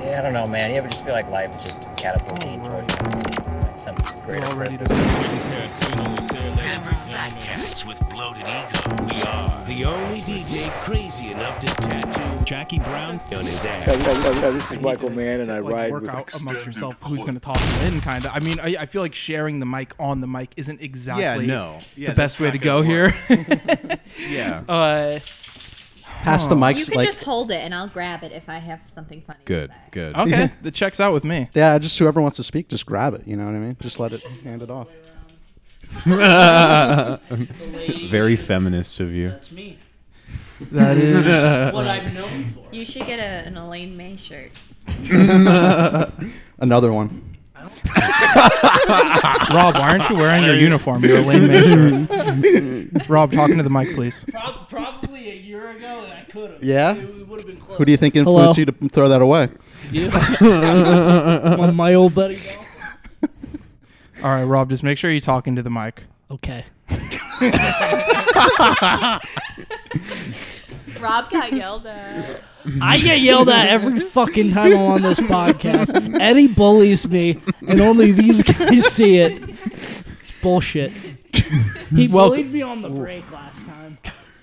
Yeah, I don't know, man. You ever just feel like life is just catapulting you towards something, like some We're greater to purpose? Never fat cats with bloated ego. We are the only DJ crazy enough to tattoo Jackie Brown's on his ass. Hello, hello, this is Michael Mann, and I like ride work with. out amongst yourself who's going to talk in kind of i mean I, I feel like sharing the mic on the mic isn't exactly Yeah, no. Yeah, the best that's way not to gonna go here. Yeah. uh Pass the mics You can like just hold it and I'll grab it if I have something funny. to Good. say. Good. okay that checks out with me yeah, just whoever wants to speak, just grab it. You know what I mean? Just let it hand it off. Very feminist of you. That's me. that is What I'm known for. You should get a, an Elaine May shirt. Another one. rob why aren't you wearing your uniform your lane May shirt rob talking to the mic please Prob- probably a year ago, I could have. Yeah? It, would have been close. Who do you think Hello? influenced you to throw that away? You? my, my old buddy. Bill? all right rob just make sure you're talking to the mic Okay. Rob got yelled at. I get yelled at every fucking time I'm on this podcast. Eddie bullies me, and only these guys see it. It's bullshit. He Well- bullied me on the break last time.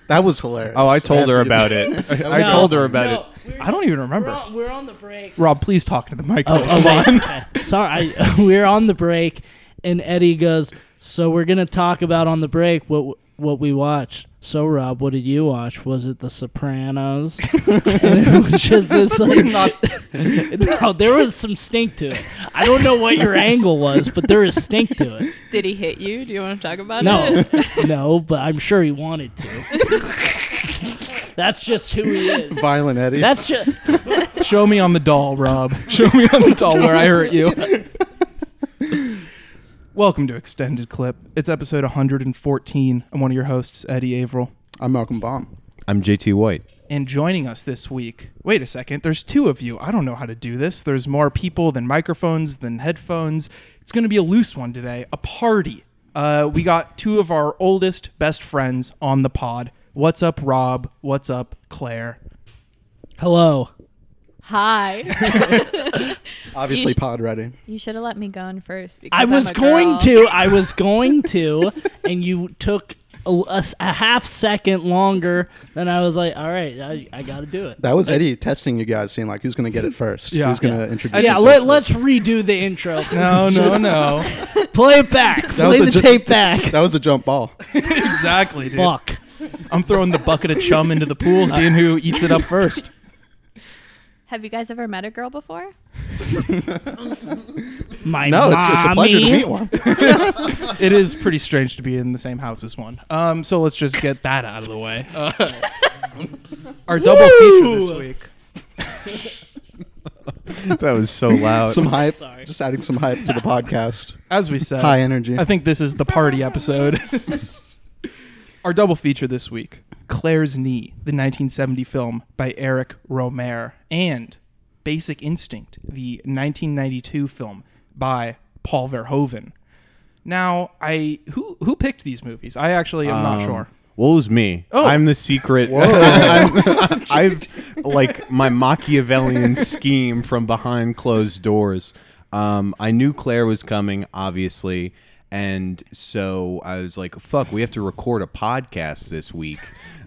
That was hilarious. Oh, I told her about it. I No, told her about no, it. we're- i don't even We're remember on, we're on the break. rob please talk to the mic Oh, though. Come on. Okay. Sorry, I, we're on the break, and Eddie goes. So we're gonna talk about on the break what what we watched. So Rob, what did you watch? Was it The Sopranos? and it was just this like not, no, there was some stink to it. I don't know what your angle was, but there is stink to it. Did he hit you? Do you want to talk about it? No, no, but I'm sure he wanted to. That's just who he is. Violent Eddie. That's just show me on the doll rob show me on the doll where i hurt you Welcome to Extended Clip. It's episode 114. I'm one of your hosts, Eddie Averill. I'm Malcolm Baum. I'm JT White. And joining us this week, wait a second, there's two of you. I don't know how to do this. There's more people than microphones, than headphones. It's going to be a loose one today, a party. Uh, we got two of our oldest, best friends on the pod. What's up, Rob? What's up, Claire? hello. Hi. Obviously, You sh- pod ready. you should have let me go in first. Because I I'm was a going girl. to. I was going to, and you took a, a s- a half second longer than I was like, all right, I, I got to do it. That was Eddie testing you guys, seeing like who's going to get it first. Yeah. Who's going to Yeah. introduce? yeah, let, first. let's redo the intro. No, no, no. Play it back. was Play a the ju- tape back. That was a jump ball. exactly, dude. Fuck. I'm throwing the bucket of chum into the pool, seeing who eats it up first. Have you guys ever met a girl before? My No, it's, it's a pleasure to mommy. meet one. It is pretty strange to be in the same house as one. Um, so let's just get that out of the way. Uh, our double feature this week. That was so loud. some hype. Sorry. Just adding some hype to the podcast. As we said, High energy. I think this is the party episode. Our double feature this week Claire's Knee, the 1970 film by Eric Rohmer, and Basic Instinct, the 1992 film by Paul Verhoeven. Now, I who who picked these movies? I actually am not Um, sure. Well, it was me. Oh. I'm the secret. I'm, I've like my Machiavellian scheme from behind closed doors. Um, I knew Claire was coming, obviously, and so I was like, "Fuck, we have to record a podcast this week."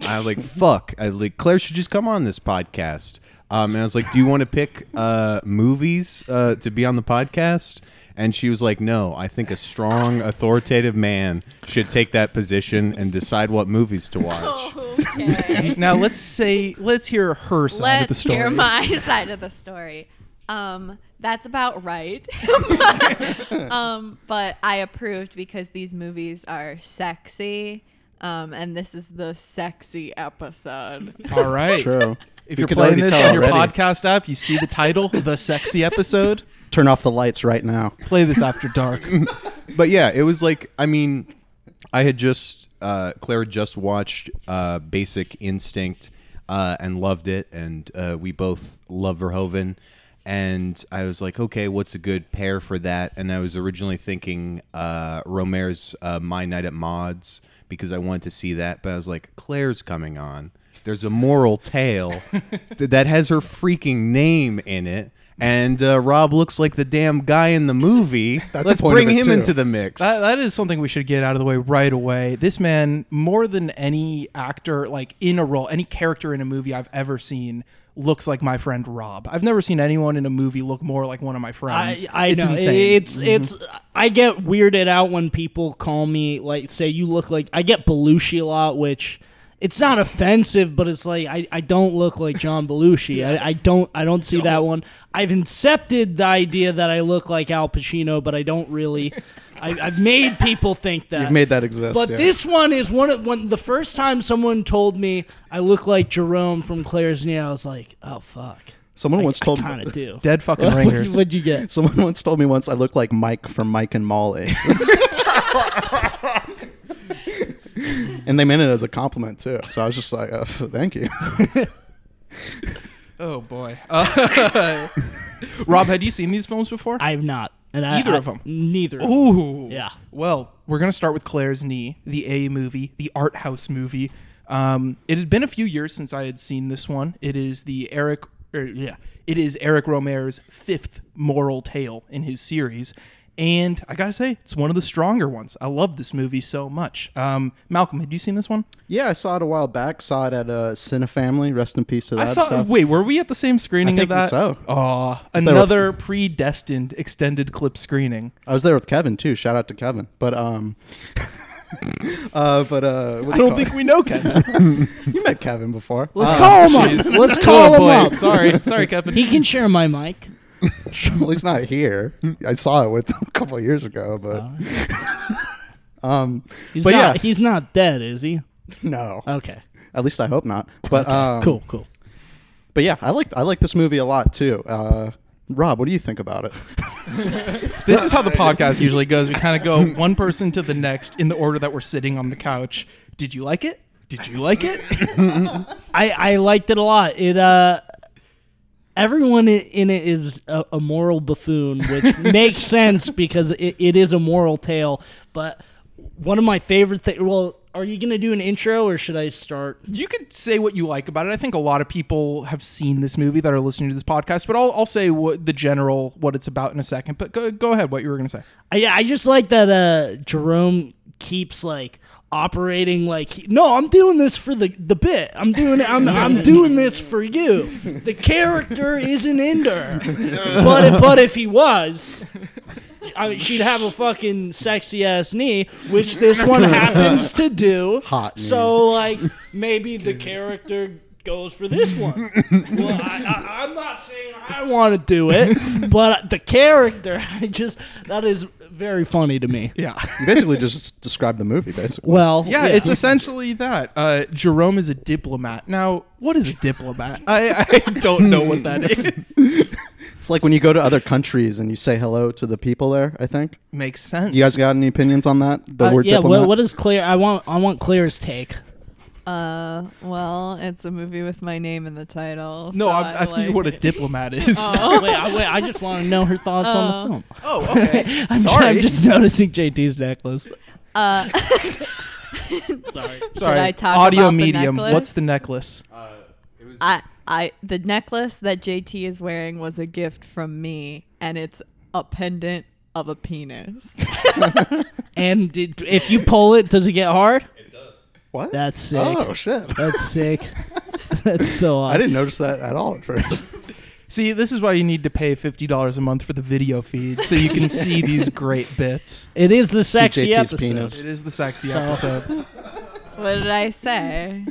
I was like, "Fuck," I like Claire should just come on this podcast. Um, and I was like, "Do you want to pick uh, movies uh, to be on the podcast?" And she was like, "No, I think a strong, authoritative man should take that position and decide what movies to watch." Okay. Now let's say let's hear her side of the Let's story. hear my side of the story. Um, that's about right. um, but I approved because these movies are sexy. Um, and this is the sexy episode. All right. True. If You you're playing this tell on your already. podcast app, you see the title, The Sexy Episode. Turn off the lights right now. Play this after dark. but yeah, it was like I mean, I had just uh, Claire had just watched uh, Basic Instinct uh, and loved it, and uh, we both love Verhoeven. And I was like, okay, what's a good pair for that? And I was originally thinking uh, Rohmer's uh, My Night at Maud's because I wanted to see that, but I was like, Claire's coming on. there's a moral tale that has her freaking name in it. And uh, Rob looks like the damn guy in the movie. That's Let's bring him too. into the mix. That, that is something we should get out of the way right away. This man, more than any actor, like in a role, any character in a movie I've ever seen, looks like my friend Rob. I've never seen anyone in a movie look more like one of my friends. I it's know insane. it's mm-hmm. it's I get weirded out when people call me like say you look like I get Belushi a lot, which it's not offensive, but it's like I, I don't look like John Belushi. I, I don't I don't see that one. I've incepted the idea that I look like Al Pacino, but I don't really. I, I've made people think that. You've made that exist. But yeah. this one is one of when the first time someone told me I look like Jerome from Claire's Knee, I was like, oh fuck. someone once told me. do. Dead fucking What'd you- ringers. What'd you get? Someone once told me once I look like Mike from Mike and Molly. and they meant it as a compliment too. So I was just like, uh, "Thank you." Oh boy. Uh, Rob, had you seen these films before? I have not. And I, Either I- of 'em? Neither. Ooh. Yeah. Well, we're gonna start with Claire's Knee, the A movie, the art house movie. Um, it had been a few years since I had seen this one. It is the Eric, er, yeah, it is Eric Rohmer's fifth moral tale in his series, and I gotta say, it's one of the stronger ones. I love this movie so much. Um, Malcolm, had you seen this one? yeah, I saw it a while back. Saw it at uh, Cinefamily. Rest in peace to that. I saw. stuff. Wait, were we at the same screening I of that? so. Oh, there with- another predestined extended clip screening. I was there with Kevin too. Shout out to Kevin. But um, uh, but uh, I don't call think it? we know Kevin. you met Kevin before. Let's Uh, call him up. Let's call Oh, him boy. up. Sorry, sorry, Kevin. He can share my mic. Well, he's not here. I saw it with him a couple of years ago, but um, He's but not, yeah, he's not dead, is he? no. Okay. At least I hope not. But um, cool, cool. But yeah, I like I like this movie a lot too. Uh, Rob, what do you think about it? This is how the podcast usually goes. We kind of go one person to the next in the order that we're sitting on the couch. Did you like it? Did you like it? I, I liked it a lot. It uh everyone in it is a, a moral buffoon, which makes sense because it, it is a moral tale. But one of my favorite things. Well, are you gonna do an intro or should I start? you could say what you like about it. I think a lot of people have seen this movie that are listening to this podcast, but I'll, I'll say what the general what it's about in a second. But go, go ahead. What you were going to say? I, I just like that uh Jerome keeps like operating like he- no i'm doing this for the the bit i'm doing it i'm, I'm doing this for you the character isn't in there but but if he was I mean, she'd have a fucking sexy ass knee, which this one happens to do. Hot knee. So, like, maybe the character goes for this one. well, I, I, I'm not saying I want to do it, but the character, I just that is very funny to me. Yeah. You basically just described the movie, basically. Well, Yeah, it's essentially that. Uh, Jerome is a diplomat. Now, what is a diplomat? I, I don't know what that is. it's like when you go to other countries and you say hello to the people there. I think Makes sense. you guys got any opinions on that? The Uh, word yeah. diplomat. What, what is Claire? I want I want Claire's take. Uh, well, it's a movie with my name in the title. no, so I'm I asking you what a diplomat is. Oh, wait, I, wait, I just want to know her thoughts on the Oh. film. Oh, okay. I'm, Sorry. I'm just noticing JT's necklace. Uh, Sorry. Sorry. I talk Audio about the medium. necklace? What's the necklace? I, I, the necklace that JT is wearing was a gift from me, and it's a pendant of a penis. And did, if you pull it, does it get hard? What? That's sick. Oh shit! That's sick. That's so awesome. I didn't notice that at all at first. See, this is why you need to pay fifty dollars a month for the video feed, so you can see these great bits. It is the sexy JT's episode. penis. It is the sexy So- episode. what did I say?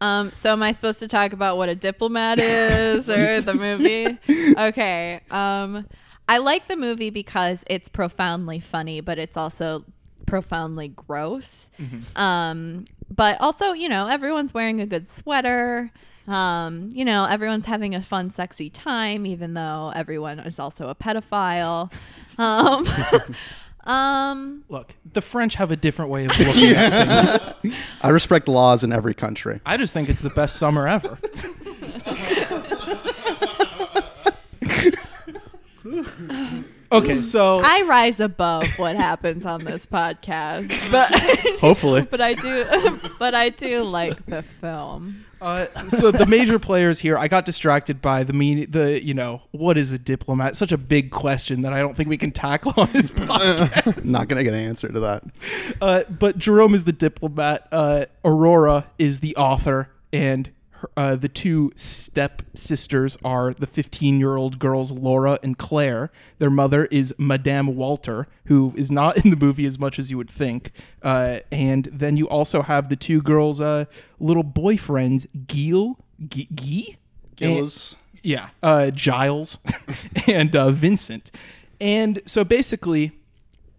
Um, so am I supposed to talk about what a diplomat is or the movie? Okay. Um, I like the movie because it's profoundly funny, but it's also profoundly gross. Um, but also, you know, everyone's wearing a good sweater. Um, you know, everyone's having a fun, sexy time, even though everyone is also a pedophile. Um, um, Look, the French have a different way of looking at things. I respect laws in every country. I just think it's the best summer ever. Okay, so I rise above what happens on this podcast, but Hopefully. but I do, but I do like the film. Uh, so the major players here, I got distracted by the mean, the you know, what is a diplomat? Such a big question that I don't think we can tackle on this podcast. Not gonna get an answer to that. Uh, but Jerome is the diplomat. Uh, Aurora is the author, and her, uh, the two step sisters are the 15 year old girls Laura and Claire. Their mother is Madame Walter, who is not in the movie as much as you would think. Uh, and then you also have the two girls' uh, little boyfriends, Gil, Guy, Guy? Gills. yeah, uh, Giles and uh, Vincent. And so basically,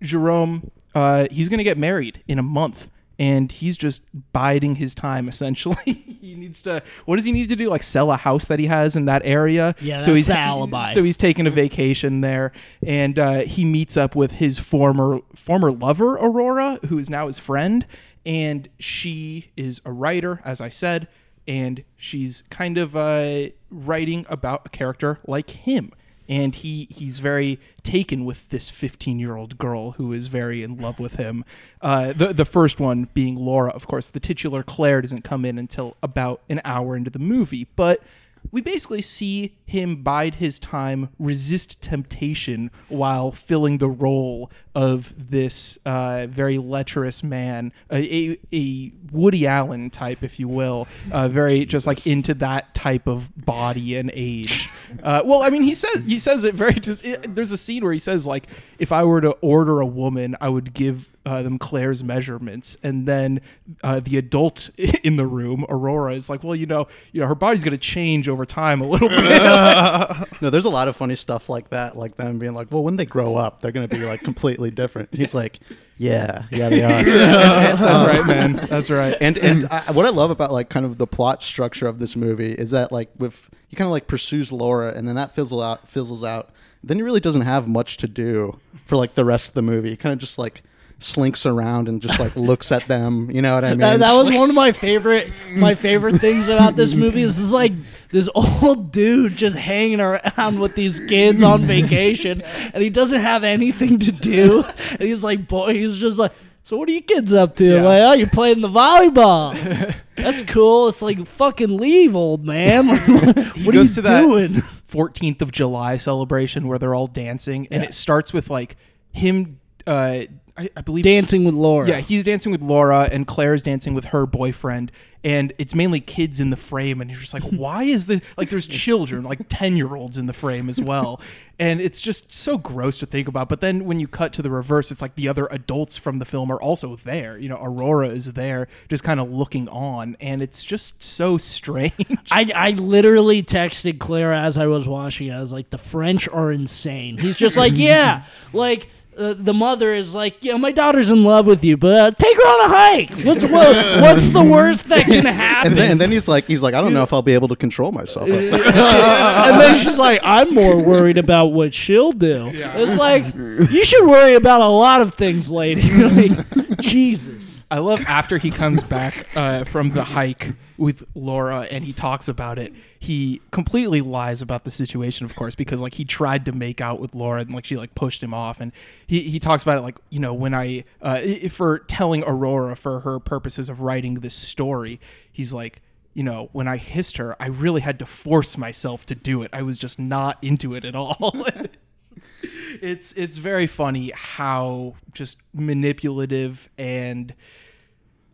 Jerome, uh, he's going to get married in a month. And he's just biding his time. Essentially, he needs to. What does he need to do? Like sell a house that he has in that area. Yeah, so that's he's alibi. So he's taking a vacation there, and uh, he meets up with his former former lover, Aurora, who is now his friend, and she is a writer, as I said, and she's kind of uh, writing about a character like him. And he, he's very taken with this 15 year old girl who is very in love with him. Uh, the, the first one being Laura. Of course, the titular Claire doesn't come in until about an hour into the movie. But we basically see him bide his time, resist temptation while filling the role of this uh, very lecherous man, a, a, a Woody Allen type, if you will, uh, very just like into that type of body and age. Uh, well, I mean, he says he says it very just. It, there's a scene where he says like, if I were to order a woman, I would give uh, them Claire's measurements, and then uh, the adult in the room, Aurora, is like, well, you know, you know, her body's gonna change over time a little bit. No, there's a lot of funny stuff like that, like them being like, "Well, when they grow up, they're gonna be like completely different." He's like, "Yeah, yeah, they are." That's right, man. That's right. and and I, what I love about like kind of the plot structure of this movie is that like with he kind of like pursues Laura, and then that fizzles out, fizzles out. Then he really doesn't have much to do for like the rest of the movie. He kind of just like slinks around and just like looks at them. You know what I mean? That, that was like- one of my favorite my favorite things about this movie. Is this is like this old dude just hanging around with these kids on vacation, and he doesn't have anything to do. And he's like, boy, he's just like. So what are you kids up to? Yeah. Like, oh, you're playing the volleyball. That's cool. It's like fucking leave, old man. what he are goes you to that doing? 14th of July celebration where they're all dancing, and Yeah. it starts with like him. Uh, I, I believe Dancing with Laura. Yeah, he's dancing with Laura, and Claire's dancing with her boyfriend, and it's mainly kids in the frame. And you're just like, why is the like? There's children, like ten year olds in the frame as well, and it's just so gross to think about. But then when you cut to the reverse, it's like the other adults from the film are also there. You know, Aurora is there, just kind of looking on, and it's just so strange. I, I literally texted Claire as I was watching it. I was like, the French are insane. He's just like, yeah, like. Uh, the mother is like, yeah, my daughter's in love with you, but uh, take her on a hike. What's what, what's the worst that can happen? and then, and then he's like, he's like, I don't know if I'll be able to control myself. and then she's like, I'm more worried about what she'll do. It's like you should worry about a lot of things, lady. like, Jesus. I love after he comes back uh, from the hike with Laura and he talks about it. He completely lies about the situation, of course, because like he tried to make out with Laura and like she like pushed him off. And he, he talks about it like you know when I uh, i- for telling Aurora for her purposes of writing this story. He's like you know when I kissed her, I really had to force myself to do it. I was just not into it at all. it's it's very funny how just manipulative and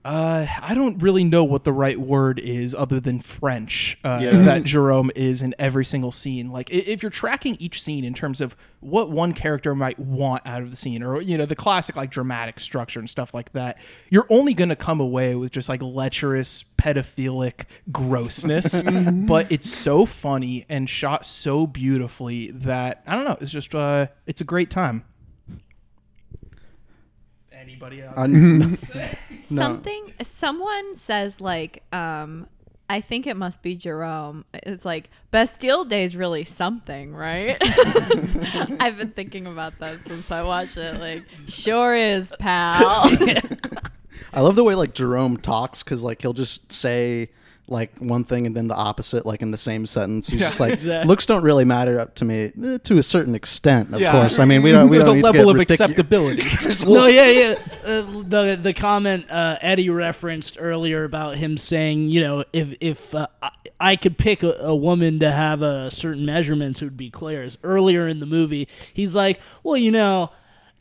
uh, I don't really know what the right word is other than French uh, that Jerome is in every single scene. Like, if you're tracking each scene in terms of what one character might want out of the scene, or you know, the classic like dramatic structure and stuff like that, you're only gonna come away with just like lecherous, pedophilic grossness. but it's so funny and shot so beautifully that I don't know. It's just uh, it's a great time. Anybody else? No. Something someone says like um I think it must be Jerome. It's like Bastille Day is really something, right? I've been thinking about that since I watched it. Like, sure is, pal. I love the way like Jerome talks because like he'll just say like one thing and then the opposite, like in the same sentence. He's Yeah. just like Exactly. looks don't really matter up to me eh, to a certain extent. Of Yeah. course, I mean we don't. We There's don't a need to level get of ridicu- acceptability. no, yeah, yeah. Uh, the the comment uh, Eddie referenced earlier about him saying, you know, if if uh, I, I could pick a, a woman to have a certain measurements, it would be Claire's. Earlier in the movie, he's like, well, you know,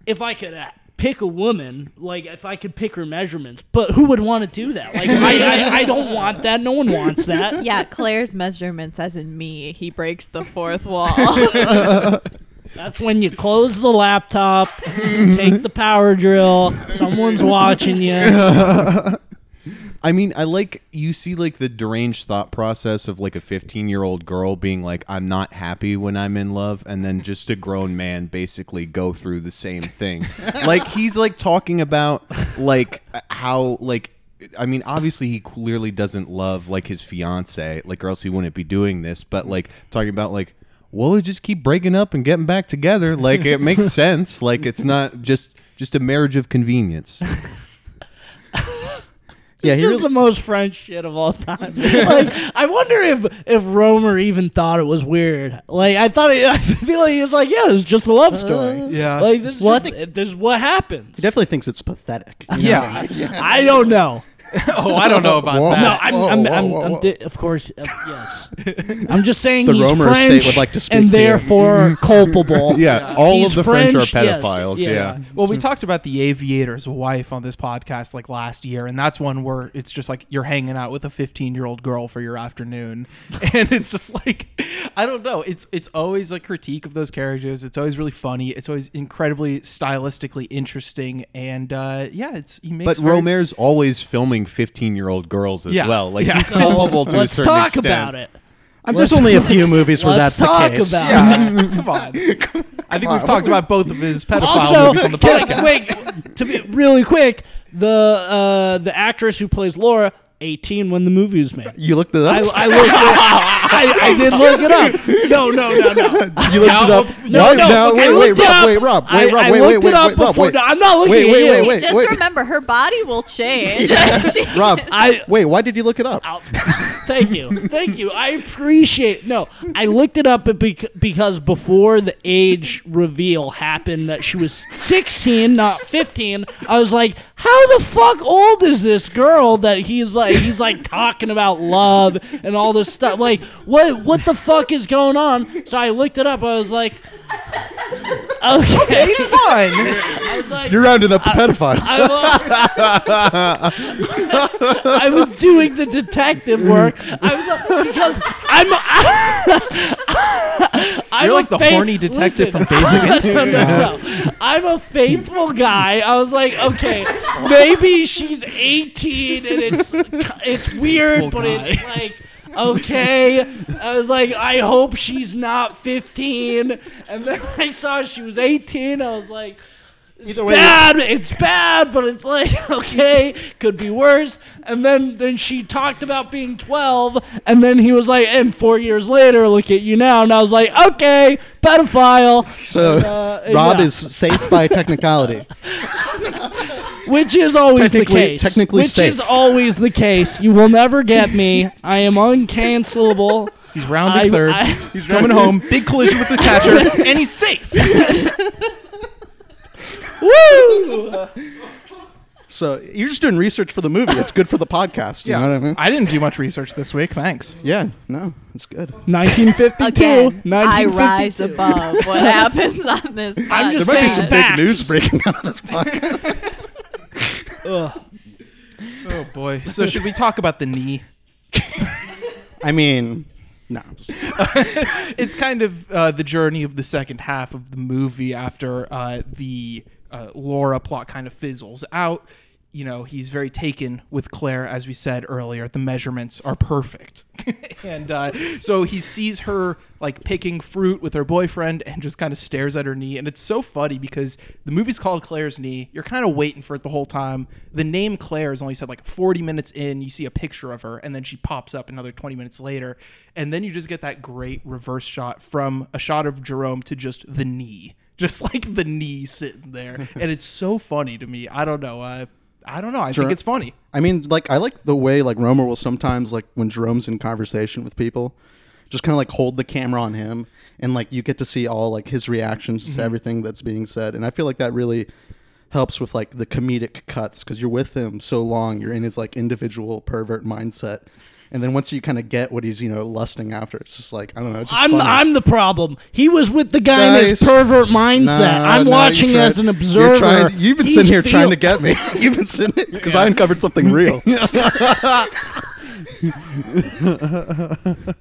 if I could. Pick a woman, like if I could pick her measurements, but who would want to do that? Like I, I, I don't want that. No one wants that. Yeah, Claire's measurements, as in me, he breaks the fourth wall. That's when you close the laptop, take the power drill. Someone's watching you. I mean, I like you see like the deranged thought process of like a 15 year old girl being like, I'm not happy when I'm in love, and then just a grown man basically go through the same thing. like he's like talking about like how like. I mean, obviously, he clearly doesn't love like his fiance, like, or else he wouldn't be doing this. But like talking about like, well, we just keep breaking up and getting back together. Like, it makes sense. Like, it's not just just a marriage of convenience. Yeah, he He's really, the most French shit of all time. like, I wonder if if Rohmer even thought it was weird. Like, I thought, it, I feel like he was like, yeah, it's just a love uh, story. yeah. Like, this, Well, I think- this is what happens. he definitely thinks it's pathetic. you know? yeah. I don't know. oh, I don't know about Whoa. that. No, I'm, Whoa, I'm, whoa, I'm, whoa, I'm whoa. di- of course, uh, yes. I'm just saying The he's Rohmer estate French would like to speak and to you. therefore culpable. Yeah, all He's of the French, French, are yes, pedophiles. yeah. yeah. Well, we talked about the aviator's wife on this podcast like last year, and that's one where it's just like you're hanging out with a 15 year old girl for your afternoon, and it's just like I don't know. It's it's always a critique of those characters. It's always really funny. It's always incredibly stylistically interesting, and uh, yeah, it's he makes. But very- Rohmer's always filming 15 year old girls as Yeah, well. Like yeah. he's culpable to Let's a certain talk extent. about it. And there's only a few movies where Let's that's talk the case. about Yeah, come on. I think we've talked about both of his pedophile also, movies on the can- podcast. wait, to be really quick, the uh, the actress who plays Laura, 18 when the movie was made. You looked it up. I, I looked it I, I did look it up. No, no, no, no. you looked it up. No, What? no, No, okay, I wait, wait, it Rob, up. wait, Rob, I- wait, Rob, I wait, wait, looked wait, it up wait, before. wait. No, I'm not looking Wait, at wait, you. wait, wait. Just remember, her body will change. Rob, I wait, why did you look it up? I'll- thank you, thank you. I appreciate. No, I looked it up because before the age reveal happened that she was 16, not 15. I was like, how the fuck old is this girl that he's like he's like talking about love and all this stuff? Like, what what the fuck is going on? So I looked it up. I was like, okay, it's fine. I was like, You're rounding up the pedophiles. I was, I was doing the detective work. I was because I'm. I'm You're like the faith- horny detective listen, from Basic Instinct. no, no. I'm a faithful guy. I was like, okay, maybe she's 18 and it's it's weird, Faithful but it's like. Okay, I was like, I hope she's not 15, and then I saw she was 18. I was like, Either way, bad. It's bad, but it's like okay, could be worse. And then then she talked about being 12, and then he was like, and four years later, look at you now. And I was like, okay, pedophile. so Uh, Rob yeah. is safe by technicality. which is always the case. technically which safe. is always the case. You will never get me. I am uncancelable. He's rounding I- third. I- he's coming home. Big collision with the catcher, and he's safe. Woo! So you're just doing research for the movie. It's good for the podcast. You know what I mean? I didn't do much research this week. Thanks. yeah, no, it's good. 1952. Again, I rise above what happens on this. I'm just There might be some facts. big news breaking out of this podcast. Ugh. Oh boy. So should we talk about the knee? I mean, no. it's kind of uh, the journey of the second half of the movie after uh, the uh, Laura plot kind of fizzles out. You know, he's very taken with Claire, as we said earlier. The measurements are perfect. and uh, so he sees her like picking fruit with her boyfriend and just kind of stares at her knee. And it's so funny because the movie's called Claire's Knee. You're kind of waiting for it the whole time. The name Claire is only said like 40 minutes in. You see a picture of her, and then she pops up another 20 minutes later. And then you just get that great reverse shot from a shot of Jerome to just the knee. Just like the knee sitting there. and it's so funny to me. I don't know. Uh, I don't know. I Jer- think it's funny. I mean, like I like the way like Rohmer will sometimes like when Jerome's in conversation with people, just kind of like hold the camera on him, and like you get to see all like his reactions Mm-hmm. to everything that's being said, and I feel like that really helps with like the comedic cuts because you're with him so long, you're in his like individual pervert mindset, and then once you kind of get what he's you know lusting after, it's just like I don't know. It's just I'm funny. I'm the problem. He was with the guy in his pervert mindset. No, I'm no, watching you tried- as an you're observer. trying- you've been He's sitting here trying to get me. you've been sitting because I uncovered something real. Sorry.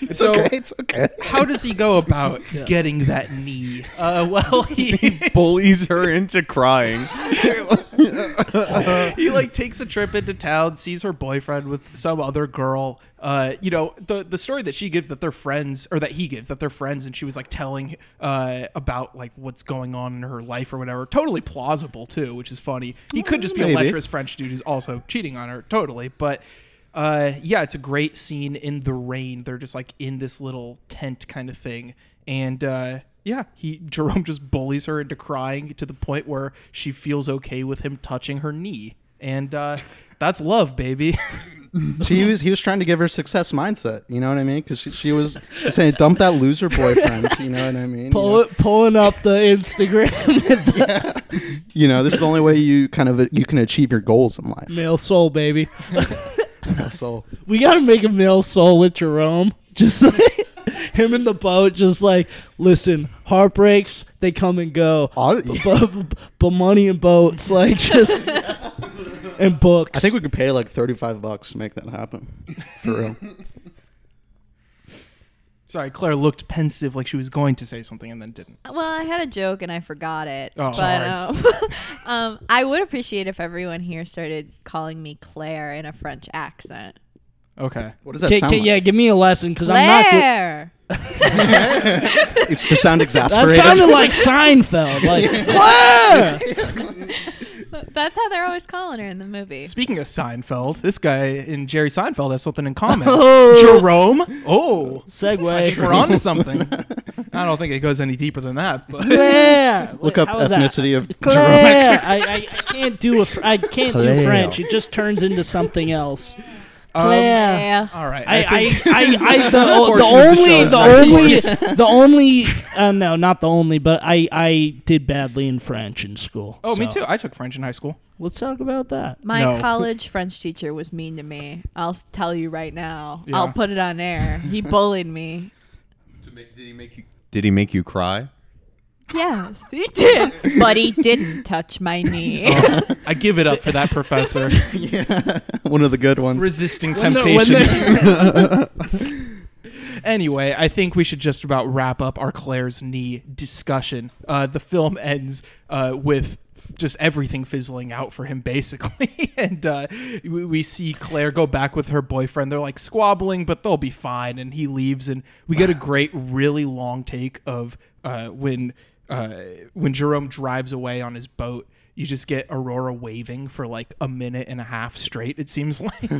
It's So- okay. It's okay. How does he go about getting that knee? Uh, well, he Bullies her into crying. he like takes a trip into town, sees her boyfriend with some other girl. Uh, you know the the story that she gives that they're friends, or that he gives that they're friends, and she was like telling uh about like what's going on in her life or whatever. Totally plausible too, which is funny. He could just be a lecherous French dude who's also cheating on her. Totally, but. Uh, yeah, it's a great scene in the rain. They're just like in this little tent kind of thing, and uh, yeah, he Jerome just bullies her into crying to the point where she feels okay with him touching her knee, and uh, that's love, baby. She was he was trying to give her success mindset. You know what I mean? Because she, she was saying dump that loser boyfriend. You know what I mean? You know, pulling up the Instagram you know, this is the only way you kind of you can achieve your goals in life. male soul, baby. male soul. We gotta make a male soul with Jerome. Just like him in the boat, just like listen, heartbreaks they come and go, I'll- but, but, but money and boats, like just and books. I think we could pay like thirty five bucks to make that happen. For real. Sorry, Claire looked pensive, like she was going to say something and then didn't. Well, I had a joke and I forgot it. Oh, but sorry. um, um, I would appreciate if everyone here started calling me Claire in a French accent. Okay. What does that Ca- sound ca- like? yeah, give me a lesson because I'm not. Good. Claire. It's to sound That exasperated. sounded like Seinfeld. Like Claire. That's how they're always calling her in the movie. Speaking of Seinfeld, this guy and Jerry Seinfeld have something in common. Oh. Jerome. Oh, Segue. we're on to something. I don't think it goes any deeper than that, but Claire. Look Wait, up how is that? ethnicity of Claire. I, I, I can't do a fr- I can't do Claire. French. It just turns into something else. Um, Claire. Yeah. all right. I, I, think I, I, the, the portion of the only, the only, the only, uh, no, not the only, but I, I did badly in French in school. Oh, me too. I took French in high school. Let's talk about that. My No. college French teacher was mean to me. I'll tell you right now. Yeah. I'll put it on air. He bullied me. Did he make you? Did he make you cry? Yes, he did. But he didn't touch my knee. I give it up for that professor. yeah, one of the good ones. Resisting When the- when temptation. anyway, I think we should just about wrap up our Claire's knee discussion. Uh, the film ends uh, with just everything fizzling out for him, basically. and uh, we, we see Claire go back with her boyfriend. They're like squabbling, but they'll be fine. And he leaves, and we get a great, really long take of uh, when uh, when Jerome drives away on his boat. You just get Aurora waving for like a minute and a half straight. It seems like.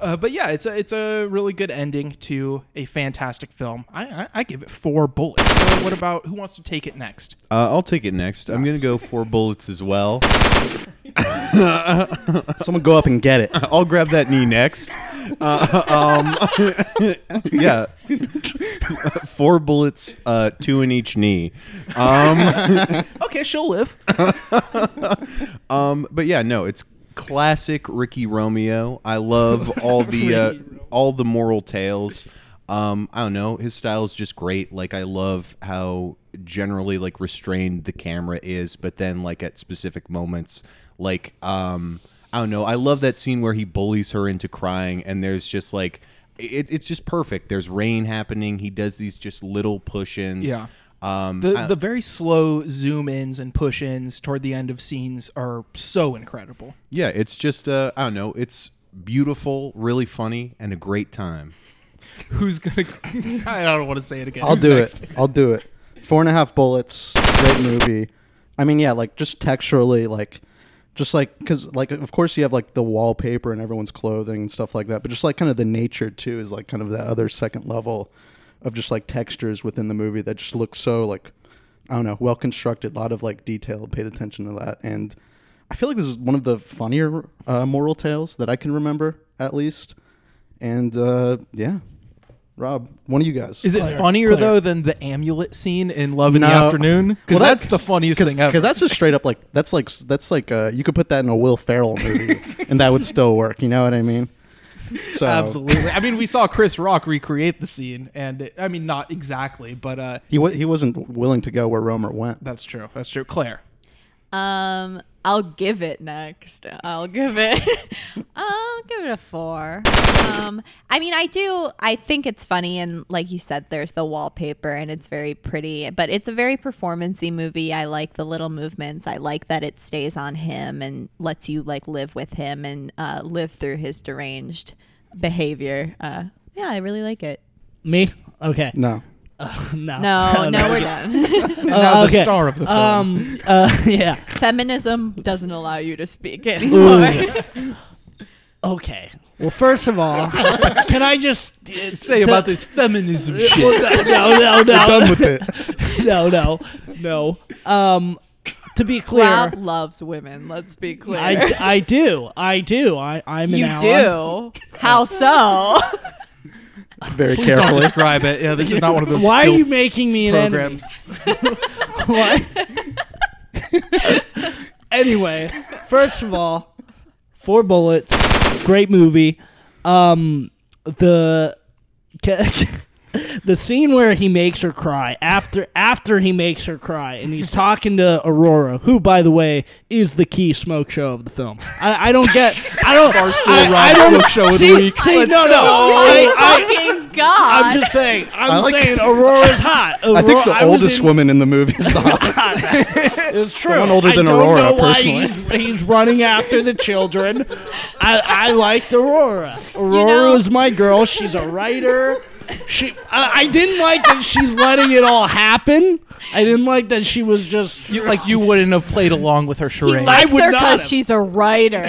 Uh, but yeah, it's a it's a really good ending to a fantastic film. I I, I give it four bullets. So what about who wants to take it next? Uh, I'll take it next. I'm gonna go four bullets as well. Someone go up and get it. I'll grab that knee next. Uh, um, yeah, four bullets, uh, two in each knee. Um, Okay, she'll live. um, but yeah, no, it's classic Ricky Romeo. I love all the uh, all the moral tales. Um, I don't know, his style is just great. Like I love how generally like restrained the camera is, but then like at specific moments, like um, I don't know. I love that scene where he bullies her into crying, and there's just like it, it's just perfect. There's rain happening. He does these just little push-ins. Yeah. Um, The I- the very slow zoom ins and push ins toward the end of scenes are so incredible. Yeah, it's just uh, I don't know. It's beautiful, really funny, and a great time. Who's gonna? I don't want to say it again. I'll Who's do next? it. I'll do it. Four and a half bullets. Great movie. I mean, yeah, like just texturally, like, just like because like of course you have like the wallpaper and everyone's clothing and stuff like that, but just like kind of the nature too is like kind of that other second level of just like textures within the movie that just look so like I don't know, well constructed, a lot of like detail, paid attention to that, and I feel like this is one of the funnier uh, moral tales that I can remember, at least. And uh, yeah, Rob, one of you guys. Is it Claire, funnier Claire. though than the amulet scene in Love in the No. Afternoon? Because Well, that- that's the funniest thing ever. because that's just straight up like that's like that's like uh, you could put that in a Will Ferrell movie and that would still work. You know what I mean? So Absolutely. I mean, we saw Chris Rock recreate the scene, and it, I mean, not exactly, but uh, he wa- he wasn't willing to go where Rohmer went. that's true. That's true. Claire. Um, I'll give it next. I'll give it. I'll give it a four. Um, I mean, I do. I think it's funny, and like you said, there's the wallpaper, and it's very pretty. But it's a very performancey movie. I like the little movements. I like that it stays on him and lets you like live with him and uh, live through his deranged behavior. Uh, yeah, I really like it. Me? Okay. No, no. No, no, we're done. And now the star of the film. Um. Uh. Yeah. Feminism doesn't allow you to speak anymore. Okay. Well, first of all, can I just uh, Say to- about this feminism shit. Well, no, no, no, done with it. no, no, no. Um, to be clear, Rob loves women. Let's be clear. I, I do, I do. I I'm an you ally. do. How so? Very Please don't carefully. describe it. Yeah, this is not one of those. Why are you making me an programs? enemy? Why? anyway, first of all, Four Bullets, great movie. Um, the the scene where he makes her cry after after he makes her cry and he's talking to Aurora, who by the way is the key smoke show of the film. I, I don't get. I don't. I, I don't Smoke Show of the week. See, Let's no, no. go. I, oh I, God. I'm just saying. I'm I like- saying Aurora's hot. I think the I oldest in- woman in the movie is the hottest. It's true. one older I than don't Aurora, know why personally. He's, he's running after the children. I, I liked Aurora. Aurora know- was my girl. She's a writer. She. I, I didn't like that she's letting it all happen. I didn't like that she was just. You, like you wouldn't have played along with her he charade. likes would her not because have. she's a writer.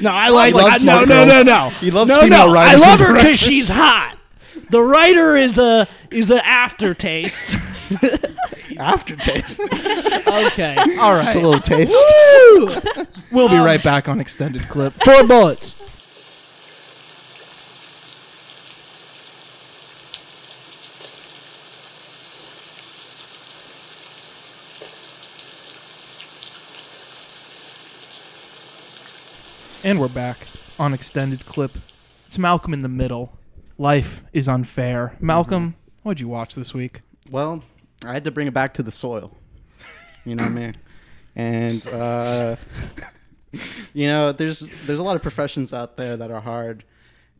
No, I like. I, no, no, no, no. He loves no, female no. I love her because she's hot. The writer is a is an aftertaste. Aftertaste. okay. All Just a little taste. Woo! We'll be um, right back on extended clip. Four bullets. And we're back on extended clip. It's Malcolm in the Middle. Life is unfair. Malcolm, what'd you watch this week? Well, I had to bring it back to the soil. You know what I mean? And uh, you know, there's there's a lot of professions out there that are hard,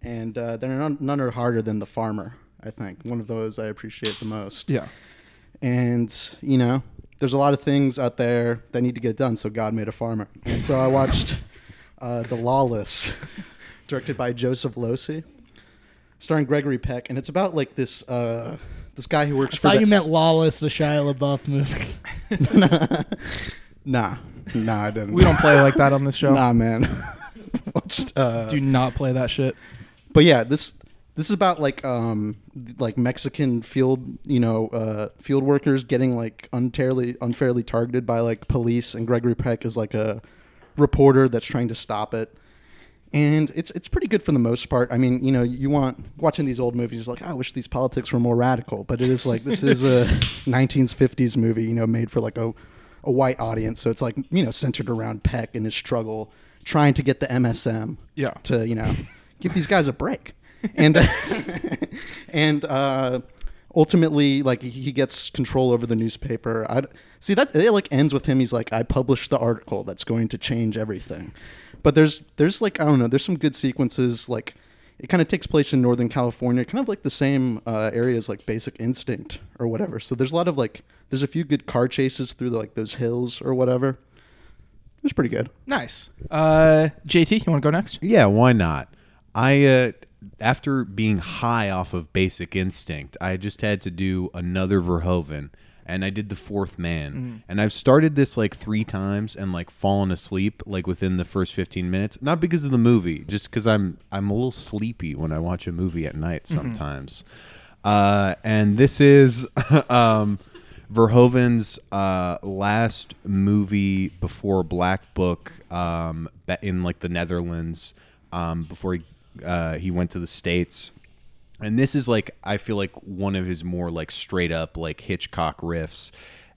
and uh, they're none, none are harder than the farmer. I think one of those I appreciate the most. Yeah. And you know, there's a lot of things out there that need to get done. So God made a farmer, and so I watched uh, The Lawless, directed by Joseph Losey, starring Gregory Peck, and it's about like this uh, this guy who works I for. thought the- you meant Lawless, the Shia LaBeouf movie. nah, nah, I didn't. We don't play like that on this show. Nah, man. Watched, uh, Do not play that shit. but yeah, this this is about like um like Mexican field you know uh, field workers getting like unfairly unfairly targeted by like police, and Gregory Peck is like a reporter that's trying to stop it. And it's it's pretty good for the most part. I mean, you know, you want watching these old movies like, "Oh, I wish these politics were more radical, but it is like this is a 1950s movie, you know, made for like a a white audience, so it's like you know centered around Peck and his struggle trying to get the MSM Yeah. to you know give these guys a break and and uh ultimately like he gets control over the newspaper i see that's it like ends with him he's like i published the article that's going to change everything but there's there's like i don't know there's some good sequences like it kind of takes place in northern california kind of like the same uh, areas like basic instinct or whatever so there's a lot of like there's a few good car chases through like those hills or whatever it was pretty good Nice. Uh, JT, you want to go next? Yeah, why not? I uh after being high off of Basic Instinct, I just had to do another Verhoeven and I did The Fourth Man. And I've started this like 3 times and like fallen asleep like within the first 15 minutes, not because of the movie, just cuz I'm I'm a little sleepy when I watch a movie at night sometimes. Uh and this is um Verhoeven's uh, last movie before Black Book um, in like the Netherlands um, before he uh, he went to the states, and this is like I feel like one of his more like straight up like Hitchcock riffs,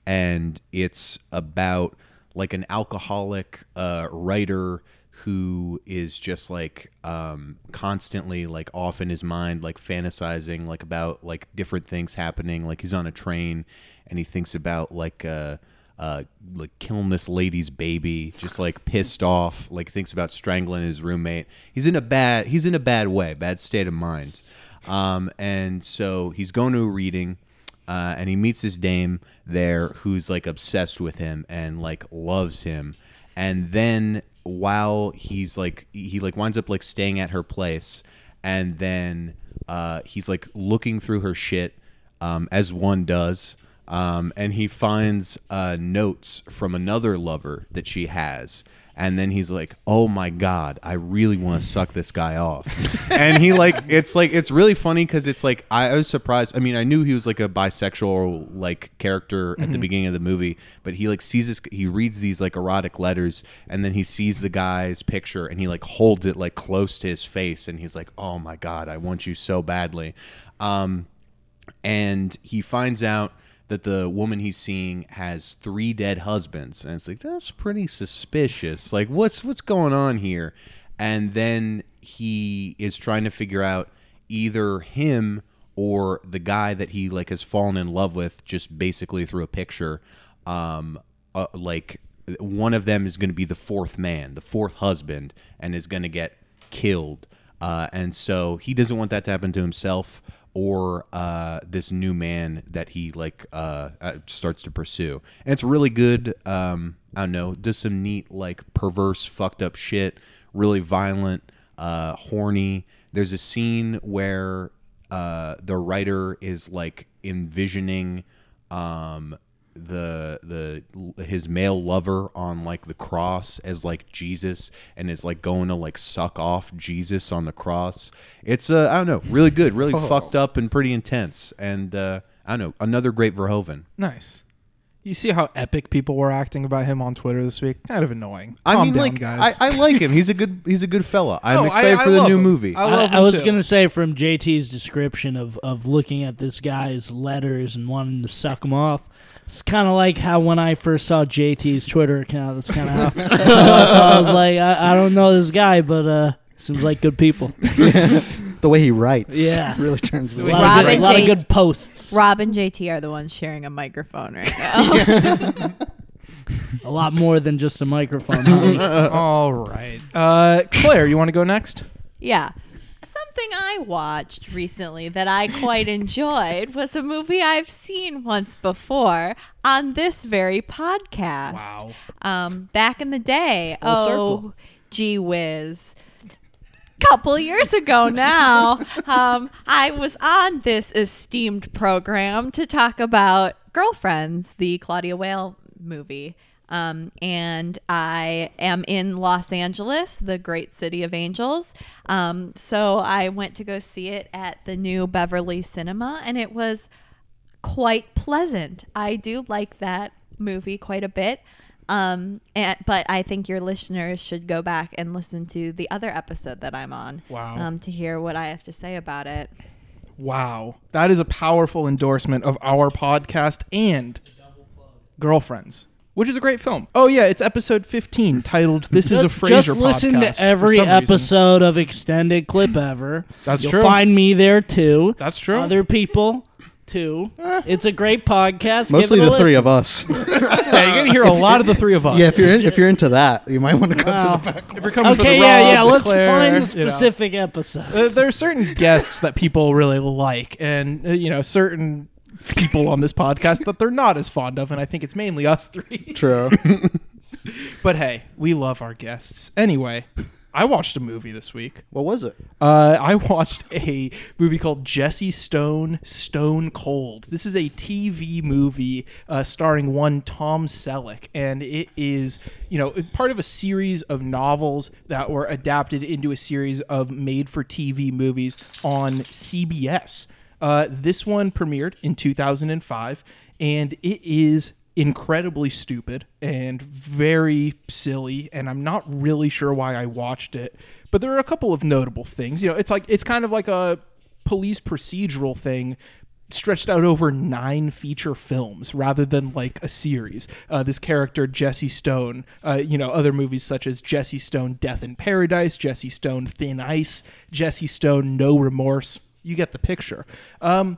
and it's about like an alcoholic uh, writer who is just like um, constantly like off in his mind like fantasizing like about like different things happening. Like he's on a train and he thinks about like uh uh like killing this lady's baby just like pissed off like thinks about strangling his roommate. He's in a bad he's in a bad way bad state of mind. Um and so he's going to a reading uh, and he meets this dame there who's like obsessed with him and like loves him. And then while he's like he like winds up like staying at her place and then uh, he's like looking through her shit um, as one does um, and he finds uh, notes from another lover that she has. And then he's like oh my god i really want to suck this guy off. And he like it's like it's really funny because it's like I, I was surprised i mean i knew he was like a bisexual like character at the beginning of the movie but he like sees this he reads these like erotic letters and then he sees the guy's picture and he like holds it like close to his face and he's like oh my god i want you so badly. Um and he finds out that the woman he's seeing has three dead husbands. And it's like that's pretty suspicious. Like what's what's going on here? And then he is trying to figure out either him or the guy that he like has fallen in love with just basically through a picture. Um uh, like one of them is going to be the fourth man the fourth husband and is going to get killed. Uh, and so he doesn't want that to happen to himself or uh, this new man that he like uh, uh, starts to pursue. And it's really good. Um, I don't know, does some neat like perverse, fucked up shit. Really violent, uh, horny. There's a scene where uh, the writer is like envisioning um, the the his male lover on like the cross as like Jesus and is like going to like suck off Jesus on the cross. It's uh I don't know, really good, really fucked up and pretty intense. And uh I don't know, another great Verhoeven. Nice. You see how epic people were acting about him on Twitter this week? Kind of annoying. I Calm mean, down, like guys. I, I like him. He's a good he's a good fella. I'm I- excited I for the love new him. movie. I love I, I him was too. gonna say from JT's description of of looking at this guy's letters and wanting to suck him off. It's kind of like how when I first saw JT's Twitter account. That's kind of how I was like, I, I don't know this guy, but uh, seems like good people. the way he writes, Yeah. really turns me A way lot, he of good, Robin a lot of J- good posts. Rob and JT are the ones sharing a microphone right now. A lot more than just a microphone. huh? All right. Uh, Claire, you want to go next? Yeah. Something I watched recently that I quite enjoyed was a movie I've seen once before on this very podcast. Wow. Um, back in the day. Full oh, circle. gee whiz. Couple years ago now, um, I was on this esteemed program to talk about Girlfriends, the Claudia Weill movie. Um, and I am in Los Angeles, the great city of angels. Um, so I went to go see it at the new Beverly Cinema, and it was quite pleasant. I do like that movie quite a bit. Um, and, but I think your listeners should go back and listen to the other episode that I'm on. Wow. Um, to hear what I have to say about it. Wow. That is a powerful endorsement of our podcast and Girlfriends, which is a great film. Oh, yeah. It's episode 15 titled This is a Just- Frasier Just listen podcast to for every some reason. episode of extended clip ever. That's You'll true. Find me there too. That's true. Other people too. It's a great podcast. Mostly the a three of us. yeah, you're going to hear a lot of the three of us. yeah, if you're in, if you're into that, you might want to go Wow. through the back. If you're coming for Okay, the yeah, Rob, yeah. the Let's Claire, find the you know. specific episodes. Uh, there are certain guests that people really like, and uh, you know, certain people on this podcast that they're not as fond of, and I think it's mainly us three. True. But hey, we love our guests. Anyway, I watched a movie this week. what was it? Uh, I watched a movie called Jesse Stone Stone Cold. This is a TV movie uh, starring one Tom Selleck, and it is you know part of a series of novels that were adapted into a series of made-for-TV movies on CBS. Uh, this one premiered in 2005, and it is incredibly stupid and very silly. And I'm not really sure why I watched it, but there are a couple of notable things. You know, it's like it's kind of like a police procedural thing stretched out over nine feature films rather than like a series. Uh, this character Jesse Stone, uh, you know, other movies such as Jesse Stone Death in Paradise, Jesse Stone Thin Ice, Jesse Stone No Remorse. You get the picture. Um,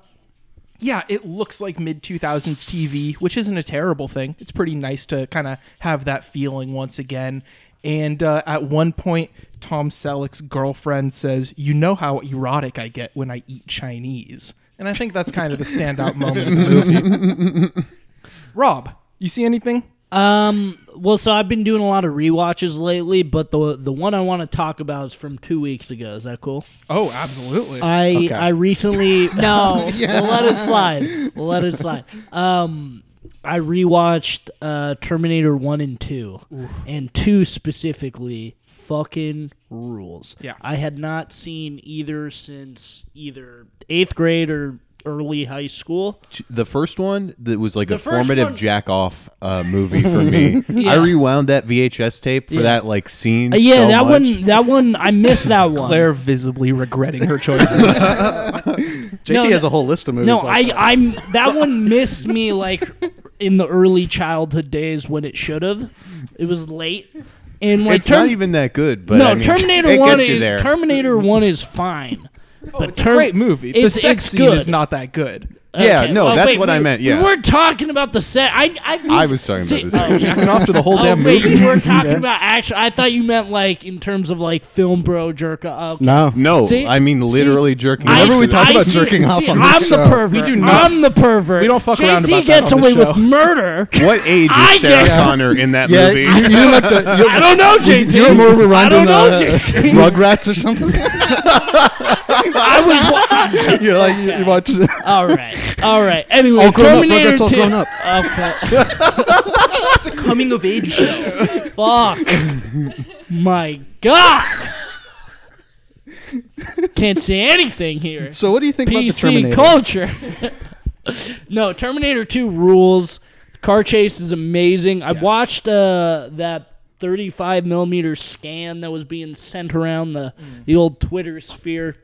yeah, it looks like mid 2000s TV, which isn't a terrible thing. It's pretty nice to kind of have that feeling once again. And uh, at one point, Tom Selleck's girlfriend says, You know how erotic I get when I eat Chinese. And I think that's kind of the standout moment in the movie. Rob, you see anything? Um. Well, so I've been doing a lot of rewatches lately, but the the one I want to talk about is from two weeks ago. Is that cool? Oh, absolutely. I Okay. I recently no. We'll let it slide. We'll let it slide. Um, I rewatched uh, Terminator One and Two, and two specifically fucking rules. Yeah. I had not seen either since either eighth grade or early high school. The first one that was like The a first formative one- jack off uh, movie for me. Yeah. I rewound that VHS tape for Yeah. that like scene. Uh, yeah, so that much. one. That one. I missed that one. Claire visibly regretting her choices. JT No, has a whole list of movies. No, like I, that. I'm that one missed me like in the early childhood days when it should have. It was late, and like It's Term- not even that good, but no I mean, Terminator it One. gets you Is, there. Terminator One is fine, but it's a great movie. The it's- sex it's scene is not that good. Yeah, Okay, no, well, that's wait, what I we- meant, yeah. we weren't talking about the set. I I, I was talking about see, the set. oh, Jacking off to the whole Oh damn wait, movie. you were talking about actual. I thought you meant like in terms of like film bro jerk. Okay. no. no, See? I mean literally See? jerking. I off Whenever we to talk that. about see- jerking off see, on this I'm show. the pervert. We do not- I'm the pervert. we don't fuck JT around about that gets on away this with murder. What age I is Sarah get- Connor in that Yeah, movie? you, you didn't like the. I don't know, JT. You're more I reminded don't know, uh, JT. Rugrats or something. I was. Wa- You're like you, you watch. all right, all right. Anyway, All grown up, Terminator Rugrats all 2. grown up. Okay. It's a coming of age show. Fuck. My God. Can't say anything here. So what do you think about the PC Terminator? culture. no, Terminator 2 rules. Car chase is amazing. I watched uh, that 35 millimeter scan that was being sent around the, Mm. the old Twitter sphere,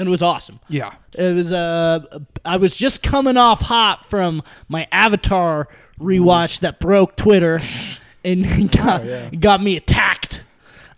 and it was awesome. Yeah. It was uh, I was just coming off hot from my Avatar rewatch that broke Twitter and got, got me attacked.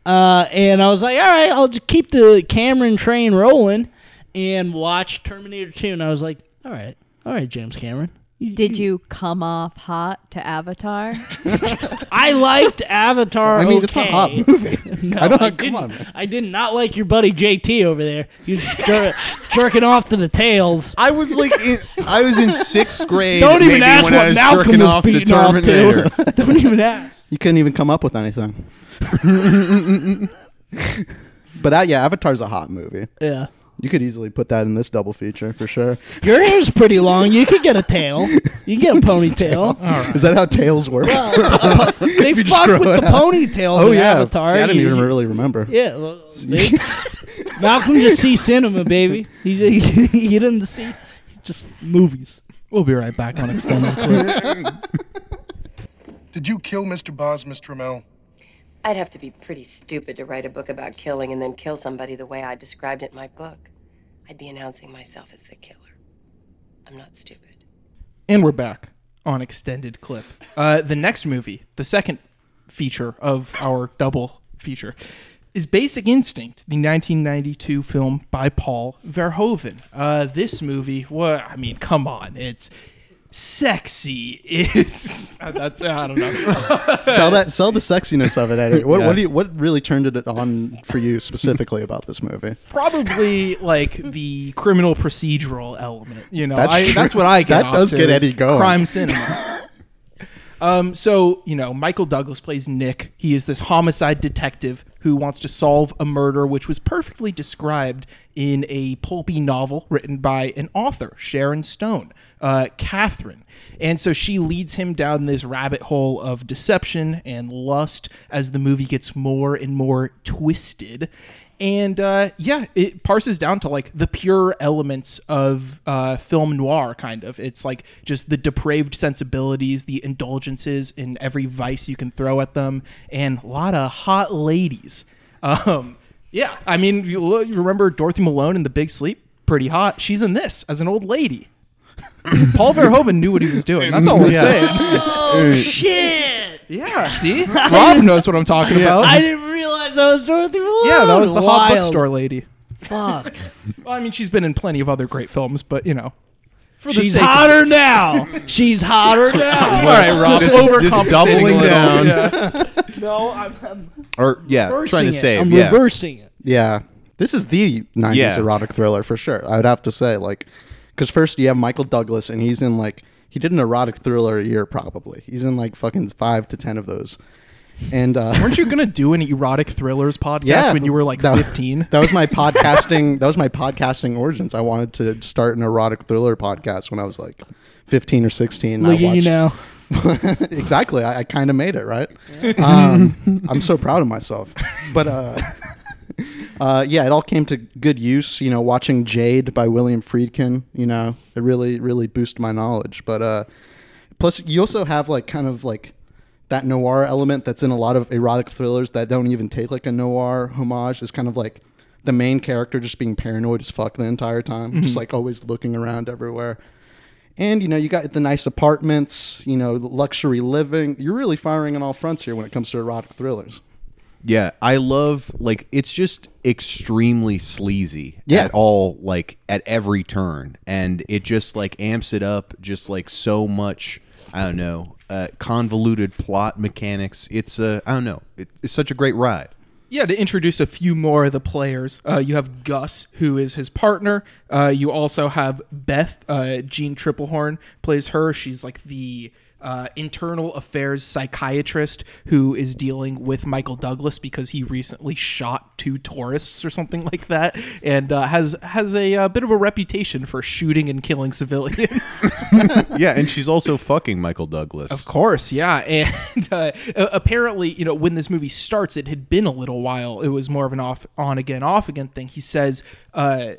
Uh, and I was like, all right, I'll just keep the Cameron train rolling and watch Terminator 2. And I was like, all right, all right, James Cameron. Did you come off hot to Avatar? I liked Avatar. I mean, it's a hot movie. No, I don't- I come didn't, on, man. I did not like your buddy JT over there. He was jer- jerking off to the tails. I was like, in, I was in sixth grade. Don't even ask what I was Malcolm jerking was off to beating off to. Don't even ask. You couldn't even come up with anything. but uh, yeah, Avatar's a hot movie. Yeah. You could easily put that in this double feature for sure. Your hair's pretty long. You could get a tail. You can get a ponytail. Is that how tails work? they You just fuck with the out. ponytails oh in yeah, Avatar. See, I didn't even you- really remember. Yeah, well, see? Malcolm just sees cinema, baby. He, he, he didn't see just movies. We'll be right back on extended clip. Did you kill Mr. Boz, Miss Tramell? I'd have to be pretty stupid to write a book about killing and then kill somebody the way I described it in my book. I'd be announcing myself as the killer. I'm not stupid. And we're back on extended clip. Uh, the next movie, the second feature of our double feature, is Basic Instinct, the 1992 film by Paul Verhoeven. Uh, this movie, what I mean, come on, it's sexy. It's that's I don't know. sell that, sell the sexiness of it, Eddie. What, Yeah. what do you, what really turned it on for you specifically about this movie? Probably like the criminal procedural element. You know, That's I, true. that's what I get. That off does to get Eddie going. Crime cinema. Um, so you know, Michael Douglas plays Nick. He is this homicide detective who wants to solve a murder, which was perfectly described in a pulpy novel written by an author, Sharon Stone, uh, Catherine. And so she leads him down this rabbit hole of deception and lust as the movie gets more and more twisted. And uh, yeah, it parses down to like the pure elements of uh, film noir, kind of. It's like just the depraved sensibilities, the indulgences in every vice you can throw at them, and a lot of hot ladies. Um, yeah, I mean, you, look- you remember Dorothy Malone in The Big Sleep? Pretty hot. She's in this as an old lady. Paul Verhoeven knew what he was doing. That's all I'm Yeah. saying. Oh shit! Yeah, see, Rob knows what I'm talking about. I didn't realize that was Dorothy Malone. yeah, that was the hot bookstore lady. Fuck. Well, I mean, she's been in plenty of other great films, but you know, for the She's sake of- hotter now. She's hotter now. All right, Rob, Just- overcompensating just doubling down. Yeah. No, I'm, I'm Or yeah, reversing trying to it. save. I'm yeah. reversing it. Yeah, this is the '90s Yeah. erotic thriller for sure. I would have to say, like, because first you have Michael Douglas, and he's in like he did an erotic thriller a year probably. He's in like fucking five to ten of those. And uh, Weren't you gonna do an erotic thrillers podcast Yeah, when you were like 15? that was my podcasting. That was my podcasting origins. I wanted to start an erotic thriller podcast when I was like 15 or 16. Look I at you now. exactly. I, I kind of made it, right? Um, I'm so proud of myself. But uh, uh, yeah, it all came to good use. You know, watching Jade by William Friedkin, you know, it really, really boosted my knowledge. But uh, plus, you also have like kind of like that noir element that's in a lot of erotic thrillers that don't even take like a noir homage. Is kind of like the main character just being paranoid as fuck the entire time, just Mhm. like always looking around everywhere. And you know, you got the nice apartments, you know, luxury living. You're really firing on all fronts here when it comes to erotic thrillers. Yeah, I love like it's just extremely sleazy Yeah. at all like at every turn and it just like amps it up just like so much I don't know, uh, convoluted plot mechanics. It's uh, I don't know. It, it's such a great ride. Yeah, to introduce a few more of the players, uh, you have Gus, who is his partner. Uh, you also have Beth. Uh, Jeanne Tripplehorn plays her. She's like the uh, internal affairs psychiatrist who is dealing with Michael Douglas because he recently shot two tourists or something like that, and uh, has has a, uh bit of a reputation for shooting and killing civilians. yeah, and she's also fucking Michael Douglas. Of course, yeah. And uh, apparently, you know, when this movie starts, it had been a little while. It was more of an off, on again, off again thing. He says, uh,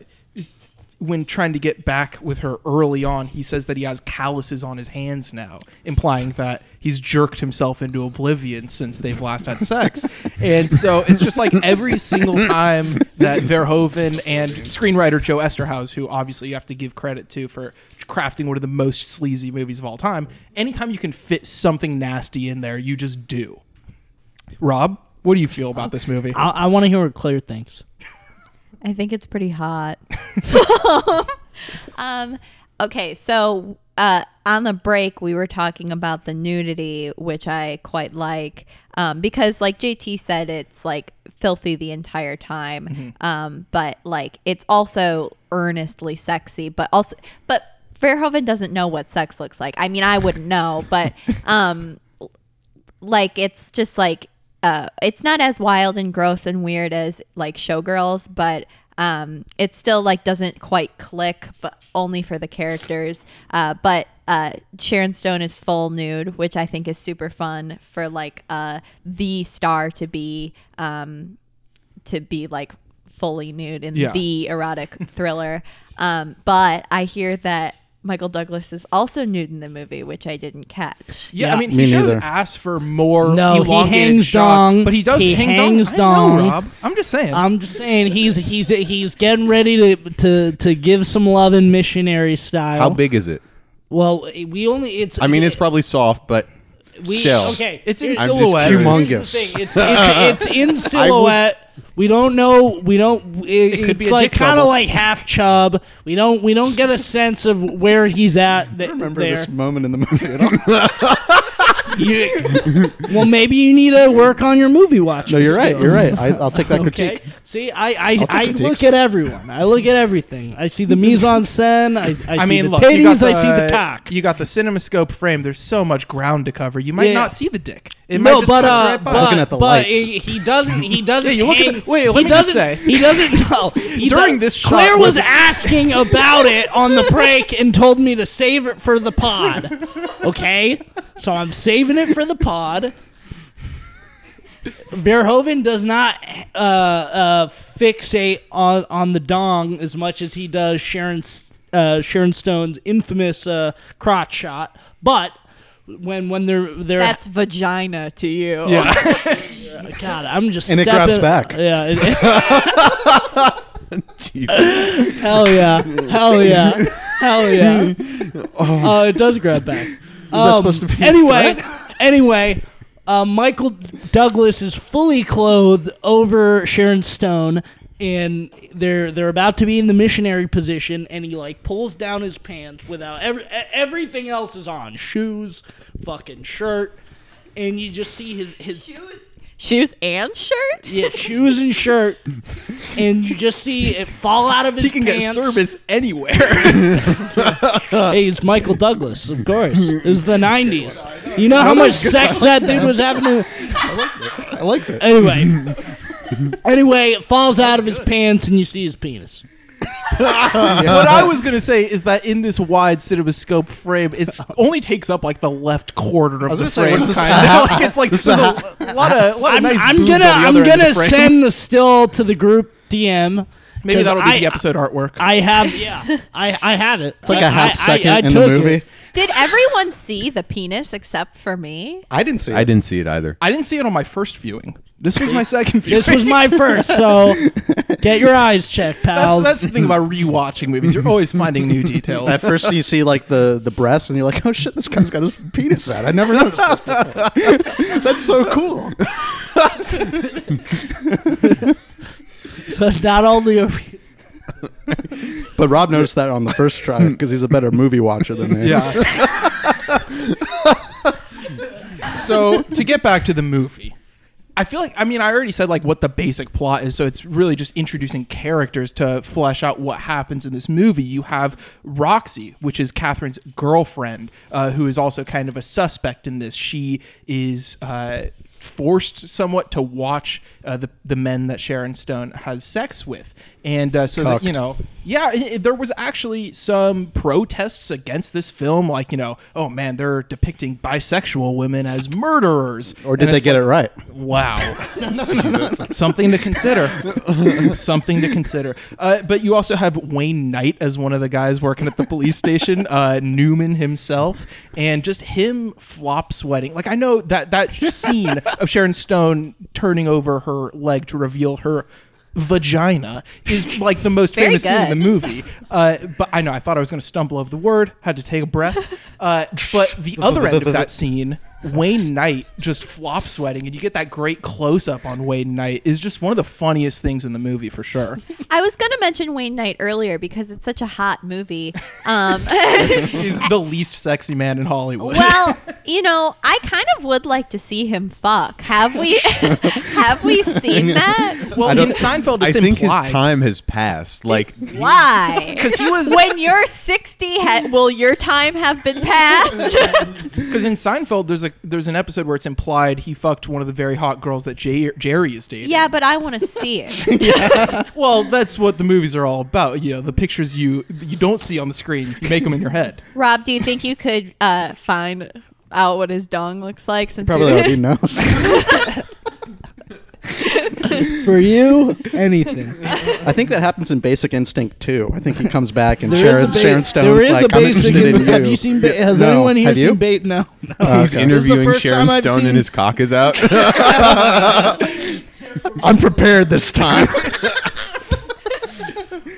when trying to get back with her early on, he says that he has calluses on his hands now, implying that he's jerked himself into oblivion since they've last had sex. and so it's just like every single time that Verhoeven and screenwriter Joe Eszterhas, who obviously you have to give credit to for crafting one of the most sleazy movies of all time, anytime you can fit something nasty in there, you just do. Rob, what do you feel about this movie? I, I want to hear what Claire thinks. I think it's pretty hot. um, okay, so uh, on the break, we were talking about the nudity, which I quite like um, because, like JT said, it's like filthy the entire time. Um, but like it's also earnestly sexy, but also, but Verhoeven doesn't know what sex looks like. I mean, I wouldn't know, but um, like it's just like uh it's not as wild and gross and weird as like showgirls but um it still like doesn't quite click but only for the characters uh but uh sharon stone is full nude which i think is super fun for like uh the star to be um to be like fully nude in Yeah. the erotic thriller um but i hear that michael douglas is also nude in the movie which i didn't catch Yeah, I mean, Me he shows neither. ass for more. No, he hangs shots, dong. but he does He hang hangs dong. I know. Rob. I'm just saying. I'm just saying he's he's he's getting ready to to to give some love in missionary style. How big is it? Well, we only it's. I mean, it's probably soft, but we, still. okay. It's in I'm just silhouette. curious. here's the Humongous. thing. It's, it's, it's in silhouette. We don't know. We don't. It, could be it's a like dick kind of double. like half chub. We don't. We don't get a sense of where he's at. Th- Remember there. this moment in the movie at all? You- well, maybe you need to work on your movie watching. no, you're right. You're right. I, I'll take that Okay. critique. See, I I, I'll take I critiques. look at everyone. I look at everything. I see the mise en scène. I, I, I see mean, the look, titties. you got the, I see the cock. You got the CinemaScope frame. There's so much ground to cover. You might Yeah. not see the dick. It might no, just but pass uh, right by. but, Looking at the but lights. he, he doesn't. He doesn't. Yeah, you hang- the- wait, let he me doesn't. say. He doesn't. No, he During does- this shot, Claire was was- asking about it on the break and told me to save it for the pod. Okay, so I'm saving it for the pod. Verhoeven does not uh, uh, fixate on on the dong as much as he does Sharon uh, Sharon Stone's infamous uh, crotch shot, but when when they're they're That's vagina to you. Yeah. God, I'm just And it stepping- grabs back. Yeah. it- Jesus. hell yeah. Hell yeah. Hell yeah. Oh, it does grab back. that supposed to be a anyway, anyway, uh, Michael Douglas is fully clothed over Sharon Stone, and they're they're about to be in the missionary position, and he like pulls down his pants without every, everything else is on shoes, fucking shirt, and you just see his his Shoes and shirt? yeah shoes and shirt, and you just see it fall out of his pants. He can get service anywhere. Hey, it's Michael Douglas, of course. It was the '90s. You know how much sex that dude was having to. I like that. Anyway, anyway, it falls out of his pants, and you see his penis. what I was gonna say is that in this wide cinemascope frame, it only takes up like the left quarter of the gonna say, frame. what's this kind of like it's like there's a, a lot of, lot of I'm, nice I'm boobs gonna, on the I'm other end of gonna the frame. send the still to the group DM. Maybe 'cause that'll be I- the episode artwork. I have, yeah, I, I have it. It's like a a half second in the took movie. It. Did everyone see the penis except for me? I didn't see it. I didn't see it either. I didn't see it on my first viewing. This was my second viewing. This was my first, so get your eyes checked, that's, pals. that's the thing about rewatching movies. You're always finding new details. At first, you see like the the breasts, and you're like, "Oh shit, this guy's got his penis out." I never noticed this before. That's so cool. so not only are we, But Rob noticed that on the first try because he's a better movie watcher than me. Yeah. so to get back to the movie, I feel like I mean I already said like what the basic plot is, so it's really just introducing characters to flesh out what happens in this movie. You have Roxy, which is Catherine's girlfriend, uh, who is also kind of a suspect in this. She is. Uh, Forced somewhat to watch uh, the the men that Sharon Stone has sex with, and uh, so that you know, yeah, i i- there was actually some protests against this film, like you know, oh man, they're depicting bisexual women as murderers. Or did And they get like, it right? Wow, something to consider. something to consider. Uh, but you also have Wayne Knight as one of the guys working at the police station, uh, Newman himself, and just him flop sweating. Like I know that that scene of Sharon Stone turning over her leg to reveal her vagina is like the most Very famous scene in the movie. Uh, but I know I thought I was going to stumble over the word, had to take a breath. Uh, but the other end of that scene, Wayne Knight just flop sweating, and you get that great close up on Wayne Knight is just one of the funniest things in the movie for sure. I was gonna mention Wayne Knight earlier because it's such a hot movie. Um, He's the least sexy man in Hollywood. well, you know, I kind of would like to see him fuck. Have we? have we seen that? well, I in don't- Seinfeld, I it's think implied. his time has passed. Like Why? 'Cause he was- When you're 60, ha- will your time have been passed? Because in Seinfeld, there's a there's an episode where it's implied he fucked one of the very hot girls that Jay, Jerry is dating. yeah, but I want to see it. Well, that's what the movies are all about. You know, the pictures you you don't see on the screen, you make them in your head. Rob, do you think you could uh, find out what his dong looks like? Since Probably you- already knows. for you, anything. I think that happens in Basic Instinct too. I think he comes back and There is Sharon, a ba- Sharon Stone's there is like, a "I'm basic. interested in in- have you." you seen? Ba- has No. anyone here Have you? seen Bait? No. no. Oh, he's okay. interviewing first Sharon time I've Stone seen- and his cock is out. I'm prepared this time.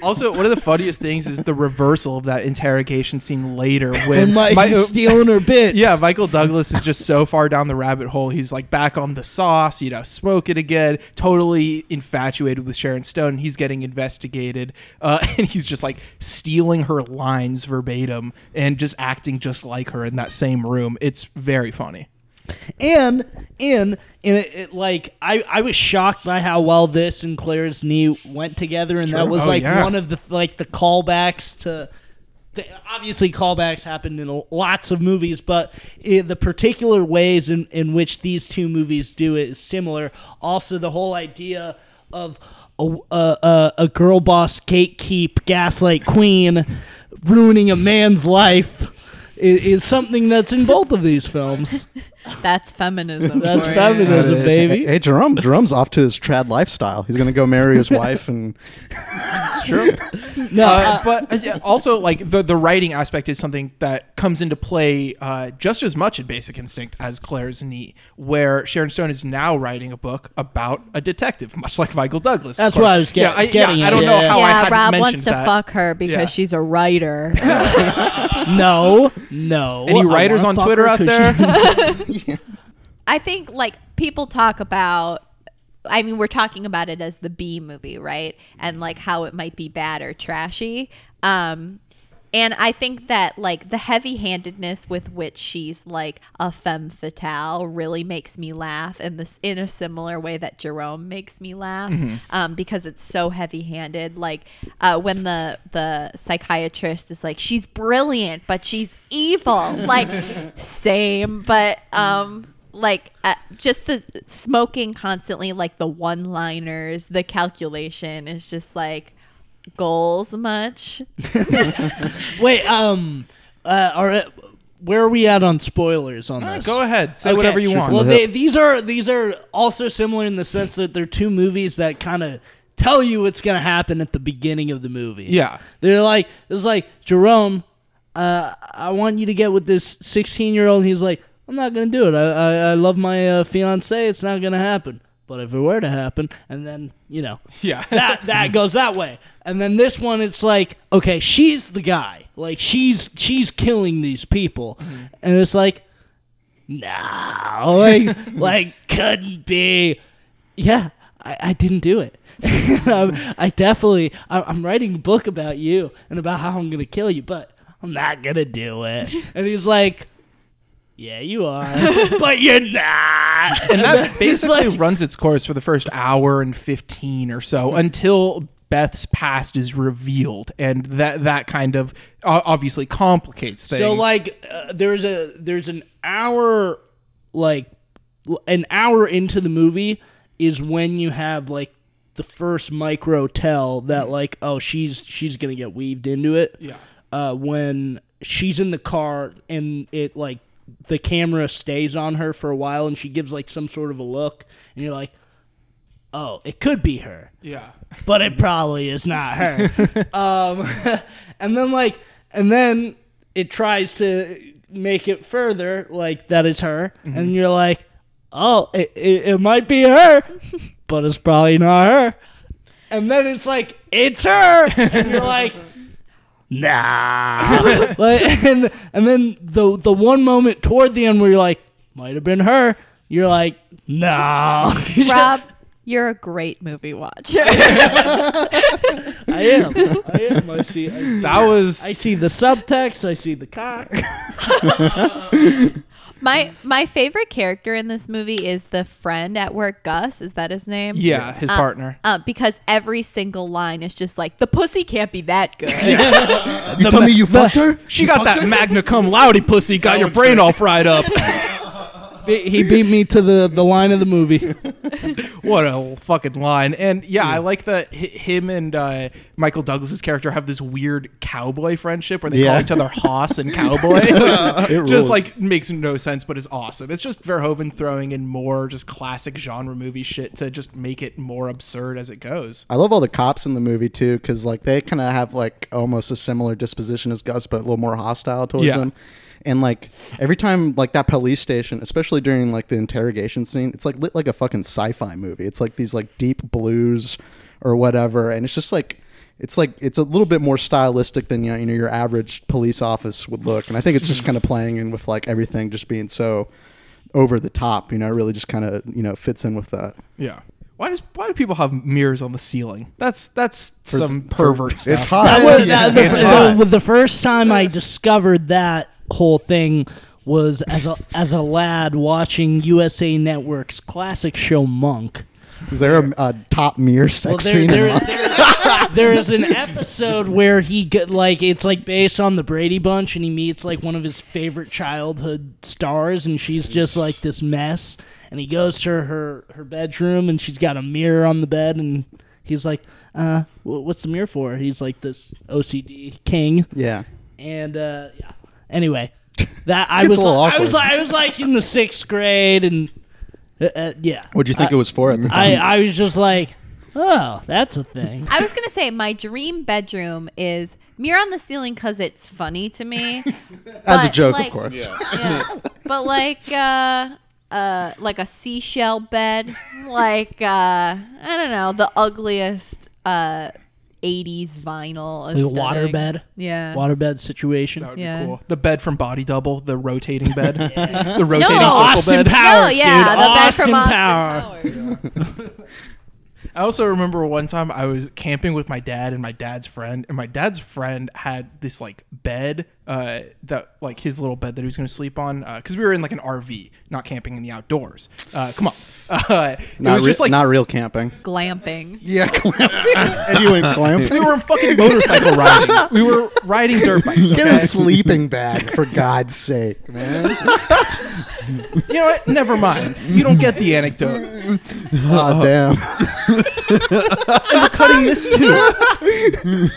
Also, one of the funniest things is the reversal of that interrogation scene later when Mike Mi- he's stealing her bits. Yeah, Michael Douglas is just so far down the rabbit hole. He's like back on the sauce, you know, smoking again, totally infatuated with Sharon Stone. He's getting investigated, uh, and he's just like stealing her lines verbatim and just acting just like her in that same room. It's very funny. And in in it, it, like I, I was shocked by how well this and Claire's knee went together, and that was Oh, like yeah. one of the like the callbacks to. The, obviously, callbacks happened in lots of movies, but i the particular ways in, in which these two movies do it is similar. Also, the whole idea of a, a, a, a girl boss gatekeep gaslight queen ruining a man's life is, is something that's in both of these films. That's feminism. That's for you. feminism, That is- baby. Hey, Jerome. Jerome's off to his trad lifestyle. He's gonna go marry his wife, and It's true. No, Uh, uh, but uh, yeah, also like the the writing aspect is something that comes into play uh, just as much in Basic Instinct as Claire's Knee, where Sharon Stone is now writing a book about a detective, much like Michael Douglas. of That's course. what I was get- yeah, I, getting yeah, at. I don't Yeah, know yeah. how I yeah, hadn't Rob mentioned wants to that. fuck her because Yeah. she's a writer. no, no. Any I writers wanna on fuck Twitter her out 'cause she- there? I think like people talk about I mean we're talking about it as the B movie, right? And like how it might be bad or trashy. Um and I think that like the heavy-handedness with which she's like a femme fatale really makes me laugh in this in a similar way that Jerome makes me laugh um, because it's so heavy-handed. Like uh, when the the psychiatrist is like, she's brilliant, but she's evil. Like same, but um, like uh, just the smoking constantly, like the one-liners, the calculation is just like goals much. Wait, um, uh, are where are we at on spoilers on Uh, this? go ahead, say Okay. whatever you want. Well, they, these are these are also similar in the sense that they're two movies that kind of tell you what's gonna happen at the beginning of the movie. Yeah. they're like it's like Jerome, uh, I want you to get with this sixteen year old. He's like, I'm not gonna do it. I I, I love my uh, fiance. It's not gonna happen. But if it were to happen, and then you know, Yeah. that that goes that way. And then this one, it's like, okay, she's the guy. Like she's she's killing these people, and it's like, no, like like couldn't be. Yeah, I, I didn't do it. Um, I definitely, I, I'm writing a book about you and about how I'm gonna kill you, but I'm not gonna do it. And he's like, yeah, you are, but you're not. and that basically like- runs its course for the first hour and 15 or so until Beth's past is revealed and that that kind of uh, obviously complicates things. So like uh, there's a there's an hour like an hour into the movie is when you have like the first micro tell that like oh she's she's going to get weaved into it. Yeah. Uh when she's in the car and it like the camera stays on her for a while and she gives like some sort of a look and you're like oh it could be her yeah. but it probably is not her. um, and then like, and then it tries to make it further like that it's her, and you're like, oh, it, it, it might be her, but it's probably not her. And then it's like, it's her, and you're like. Nah, like, and and then the the one moment toward the end where you're like, might have been her. You're like, nah. Rob, you're a great movie watcher. I am. I am. I see. I see That was I see the subtext. I see the cock. my my favorite character in this movie is the friend at work, Gus. Is that his name? Yeah, his Uh, partner. Uh, because every single line is just like the pussy can't be that good. you tell me you fucked her. She got that magna cum laude pussy, got your brain all fried up. Be- he beat me to the, the line of the movie. what a fucking line. And yeah, I like that hi- him and uh, Michael Douglas's character have this weird cowboy friendship where they call each other Hoss and Cowboy. Which is It rules. just like makes no sense, but is awesome. It's just Verhoeven throwing in more just classic genre movie shit to just make it more absurd as it goes. I love all the cops in the movie too, because like they kind of have like almost a similar disposition as Gus, but a little more hostile towards Yeah. him. And like every time, like that police station, especially during like the interrogation scene, it's like lit like a fucking sci-fi movie. It's like these like deep blues or whatever, and it's just like it's like it's a little bit more stylistic than you know, you know your average police office would look. And I think it's just kind of playing in with like everything just being so over the top. You know, it really just kind of you know fits in with that. Yeah. Why does why do people have mirrors on the ceiling? That's that's For some the- for- pervert it's hot. That was Yeah, that- the, it's the- hot. the- the first time I discovered that whole thing was as a as a lad watching USA Network's classic show Monk. Is there a, a top mirror sex Well, there, scene? in there, Monk? there, there is an episode where he get like it's like based on the Brady Bunch, and he meets like one of his favorite childhood stars, and she's just like this mess. And he goes to her her her bedroom, and she's got a mirror on the bed, and he's like, "Uh, what's the mirror for?" He's like this OCD king, Yeah. and uh, yeah. Anyway, That I was a little I was like I was like in the sixth grade and uh, uh, yeah. What do you think I, it was for at the I time? I was just like, oh, that's a thing. I was gonna say my dream bedroom is mirror on the ceiling because it's funny to me. As a joke, like- of course. Yeah. but like uh uh like a seashell bed, like uh I don't know, the ugliest uh 80s vinyl Like a aesthetic. waterbed. Yeah. Waterbed situation. That would Yeah. be cool. The bed from Body Double, the rotating bed, the rotating No. circle Austin bed. Powers, no, yeah, dude. the bed Austin from Austin Power. Powers. I also remember one time I was camping with my dad and my dad's friend, and my dad's friend had this like bed, uh, that like his little bed that he was going to sleep on, because we were in like an RV, not camping in the outdoors. Uh, come on, uh, it was re- just like not real camping. Glamping. Yeah, glamping. and you went glamping. we were fucking motorcycle riding. We were riding dirt bikes. Get okay? a sleeping bag for God's sake, man. You know what? Never mind. You don't get the anecdote. God damn. and we're cutting this too.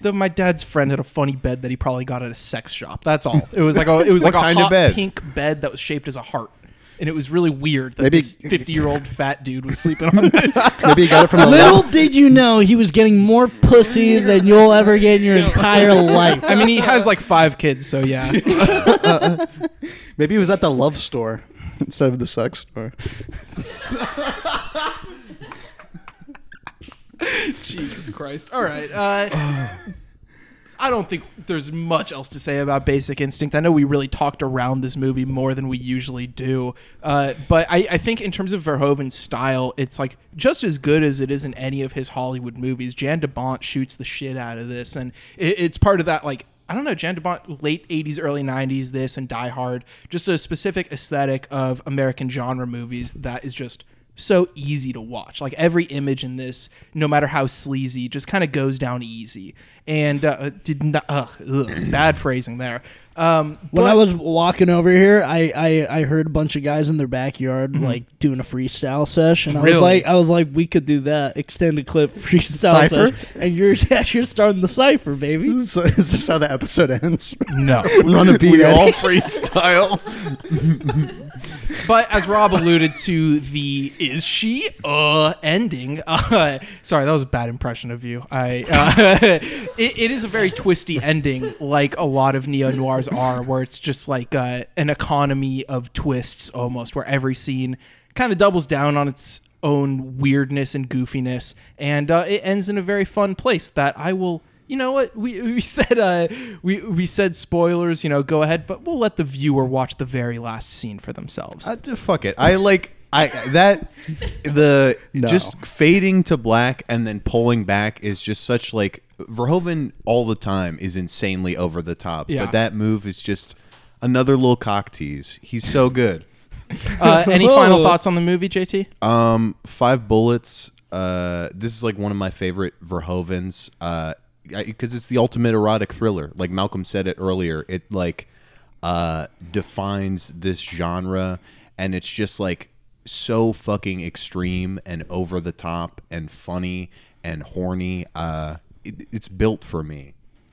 The, my dad's friend had a funny bed that he probably got at a sex shop. That's all. It was like a it was like a kind of hot bed? pink bed that was shaped as a heart. And it was really weird that Maybe- this fifty-year-old fat dude was sleeping on this. Maybe you got it from a Little did you know he was getting more pussy than you'll ever get in your entire life. I mean, he has like five kids, so yeah. Maybe he was at the love store instead of the sex store. Jesus Christ. All right. Uh, I don't think there's much else to say about Basic Instinct. I know we really talked around this movie more than we usually do. Uh, but I, I think in terms of Verhoeven's style, it's like just as good as it is in any of his Hollywood movies. Jan de Bont shoots the shit out of this. And it, it's part of that, like, I don't know, Jan de Bont, late 80s, early 90s, this and Die Hard, just a specific aesthetic of American genre movies that is just so easy to watch. Like every image in this, no matter how sleazy, just kind of goes down easy. And uh, did not ugh, ugh, bad phrasing there. Um, When but- I was walking over here, I, I, I heard a bunch of guys in their backyard like doing a freestyle sesh, and I was like, I was like, we could do that extended clip freestyle Cypher? sesh, and you're you're starting the cipher, baby. So is this how the episode ends? no. Run a beat, We all freestyle. but as Rob alluded to, the is she uh ending. Uh, sorry, that was a bad impression of you. I uh, it, it is a very twisty ending, like a lot of neo noirs are, where it's just like uh, an economy of twists almost, where every scene kind of doubles down on its own weirdness and goofiness, and uh, it ends in a very fun place that I will. You know what we, we said? Uh, we we said spoilers. You know, go ahead, but we'll let the viewer watch the very last scene for themselves. Uh, fuck it. I like I that the No. just fading to black and then pulling back is just such like Verhoeven all the time is insanely over the top. Yeah. But that move is just another little cock tease. He's so good. Uh, any final thoughts on the movie, JT? Um, Five Bullets. Uh, this is like one of my favorite Verhoevens. Uh, because it's the ultimate erotic thriller. Like Malcolm said it earlier. It like uh defines this genre, and it's just like so fucking extreme and over the top and funny and horny. Uh, it, it's built for me.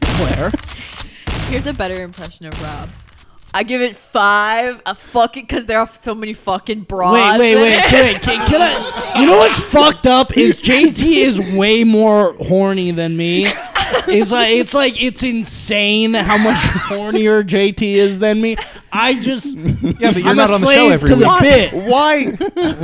Claire. Here's a better impression of Rob. I give it five. A fucking because there are so many fucking broads. Wait, wait, in wait. it. Can, I- can, can I? You know what's fucked up is JT is way more horny than me. It's like it's like it's insane how much hornier JT is than me. I just Yeah, but you're I'm not on the show every to week. the bit. Why?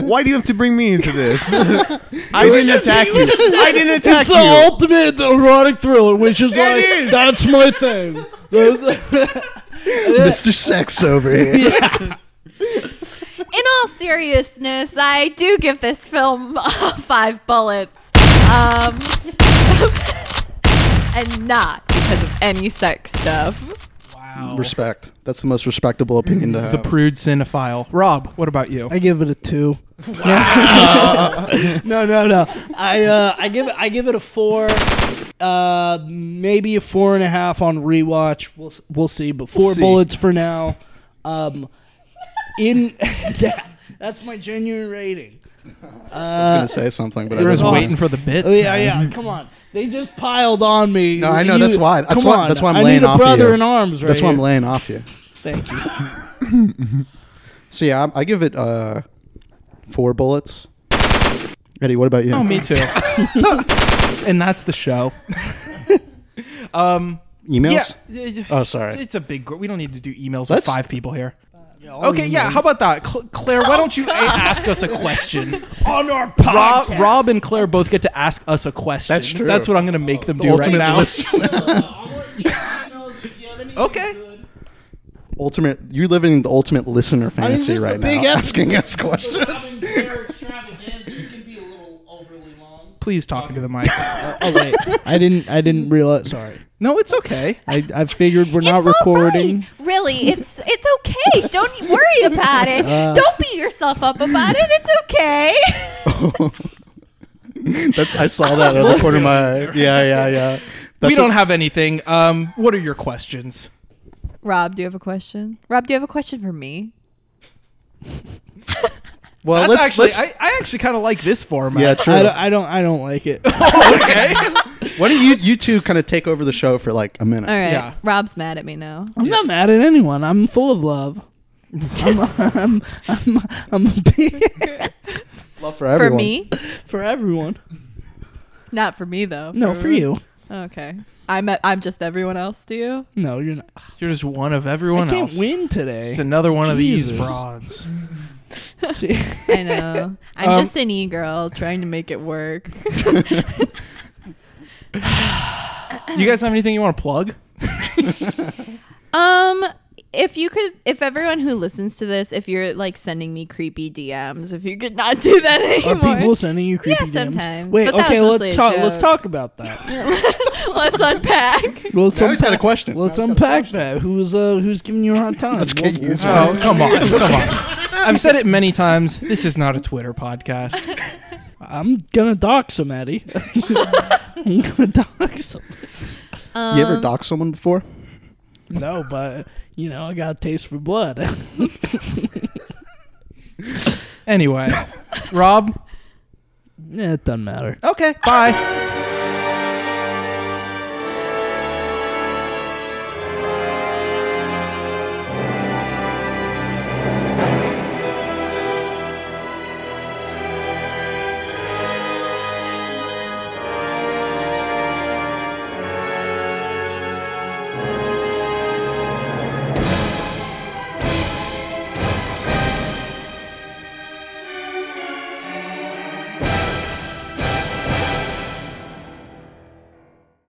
Why do you have to bring me into this? I didn't attack you. I didn't attack you. It's the ultimate erotic thriller, which is It like is. that's my thing. Mr. Sex over here. In all seriousness, I do give this film uh, five bullets. Um, and not because of any sex stuff. Wow. Respect. That's the most respectable opinion to have. The prude cinephile. Rob, what about you? I give it a two. no, no, no. I uh, I give it I give it a four. Uh, maybe a four and a half on rewatch. We'll we'll see. But 4 see. bullets for now. Um, in that, that's my genuine rating. I was gonna say something, but I was were didn't. waiting for the bits. Oh, yeah, man. yeah. Come on. They just piled on me. No, I know You- that's why. That's come why. on. That's why I'm I laying need a off brother you. in arms right That's why I'm here. laying off you. Thank you. So yeah, I, I give it uh, four bullets. Eddie, what about you? Oh, me too. and that's the show. um, Emails? Yeah. Oh, sorry. It's a big. gr- We don't need to do emails Let's- with five people here. All Okay, yeah. emails. How about that, Cl- Claire? Why oh, don't you a- ask us a question? On our podcast. Rob and Claire both get to ask us a question. That's true. That's what I'm going to make them The do right ultimate now. list- Okay. ultimate. You live in the ultimate listener fantasy this is right a big now, ep- asking us questions. Please talk into the mic. Oh wait, I didn't. I didn't realize. Sorry. no, it's okay. I, I figured we're not It's all recording. right. Really, it's it's okay. Don't worry about it. Uh. Don't beat yourself up about it. It's okay. That's. I saw that in the corner of my. eye. Yeah, yeah, yeah. That's we don't have anything. Um, what are your questions? Rob, do you have a question? Rob, do you have a question for me? Well, That's let's. actually. let's I, I actually kind of like this format. yeah, true. I don't, I don't. I don't like it. okay. Why don't you you two kind of take over the show for like a minute? All right. Yeah. Rob's mad at me now. I'm not mad at anyone. I'm full of love. I'm, I'm, I'm, I'm big Love for everyone. For me? for everyone. Not for me though. No, for you. Okay. I'm at, I'm just everyone else to you. No, you're not. You're just one of everyone else. I can't else. win today. Just another one of these Jesus. broads. I know. I'm Um, just an e girl trying to make it work. You guys have anything you want to plug? Um, if you could, if everyone who listens to this, if you're like sending me creepy DMs, if you could not do that Are anymore. people sending you creepy Yeah, DMs? sometimes. Wait, But okay, let's talk. Let's talk about that. Let's unpack. Let's Now he's got a unpack- question. Let's Now he's unpack that. Who's uh who's giving you a hard time? Let's get We'll- used we'll- to Oh, come on, come on. I've said it many times. This is not a Twitter podcast. I'm gonna dox him, Eddie. I'm gonna dox him. Um, You ever dox someone before? No, but you know I got a taste for blood. Anyway, Rob. yeah, it doesn't matter. Okay, bye.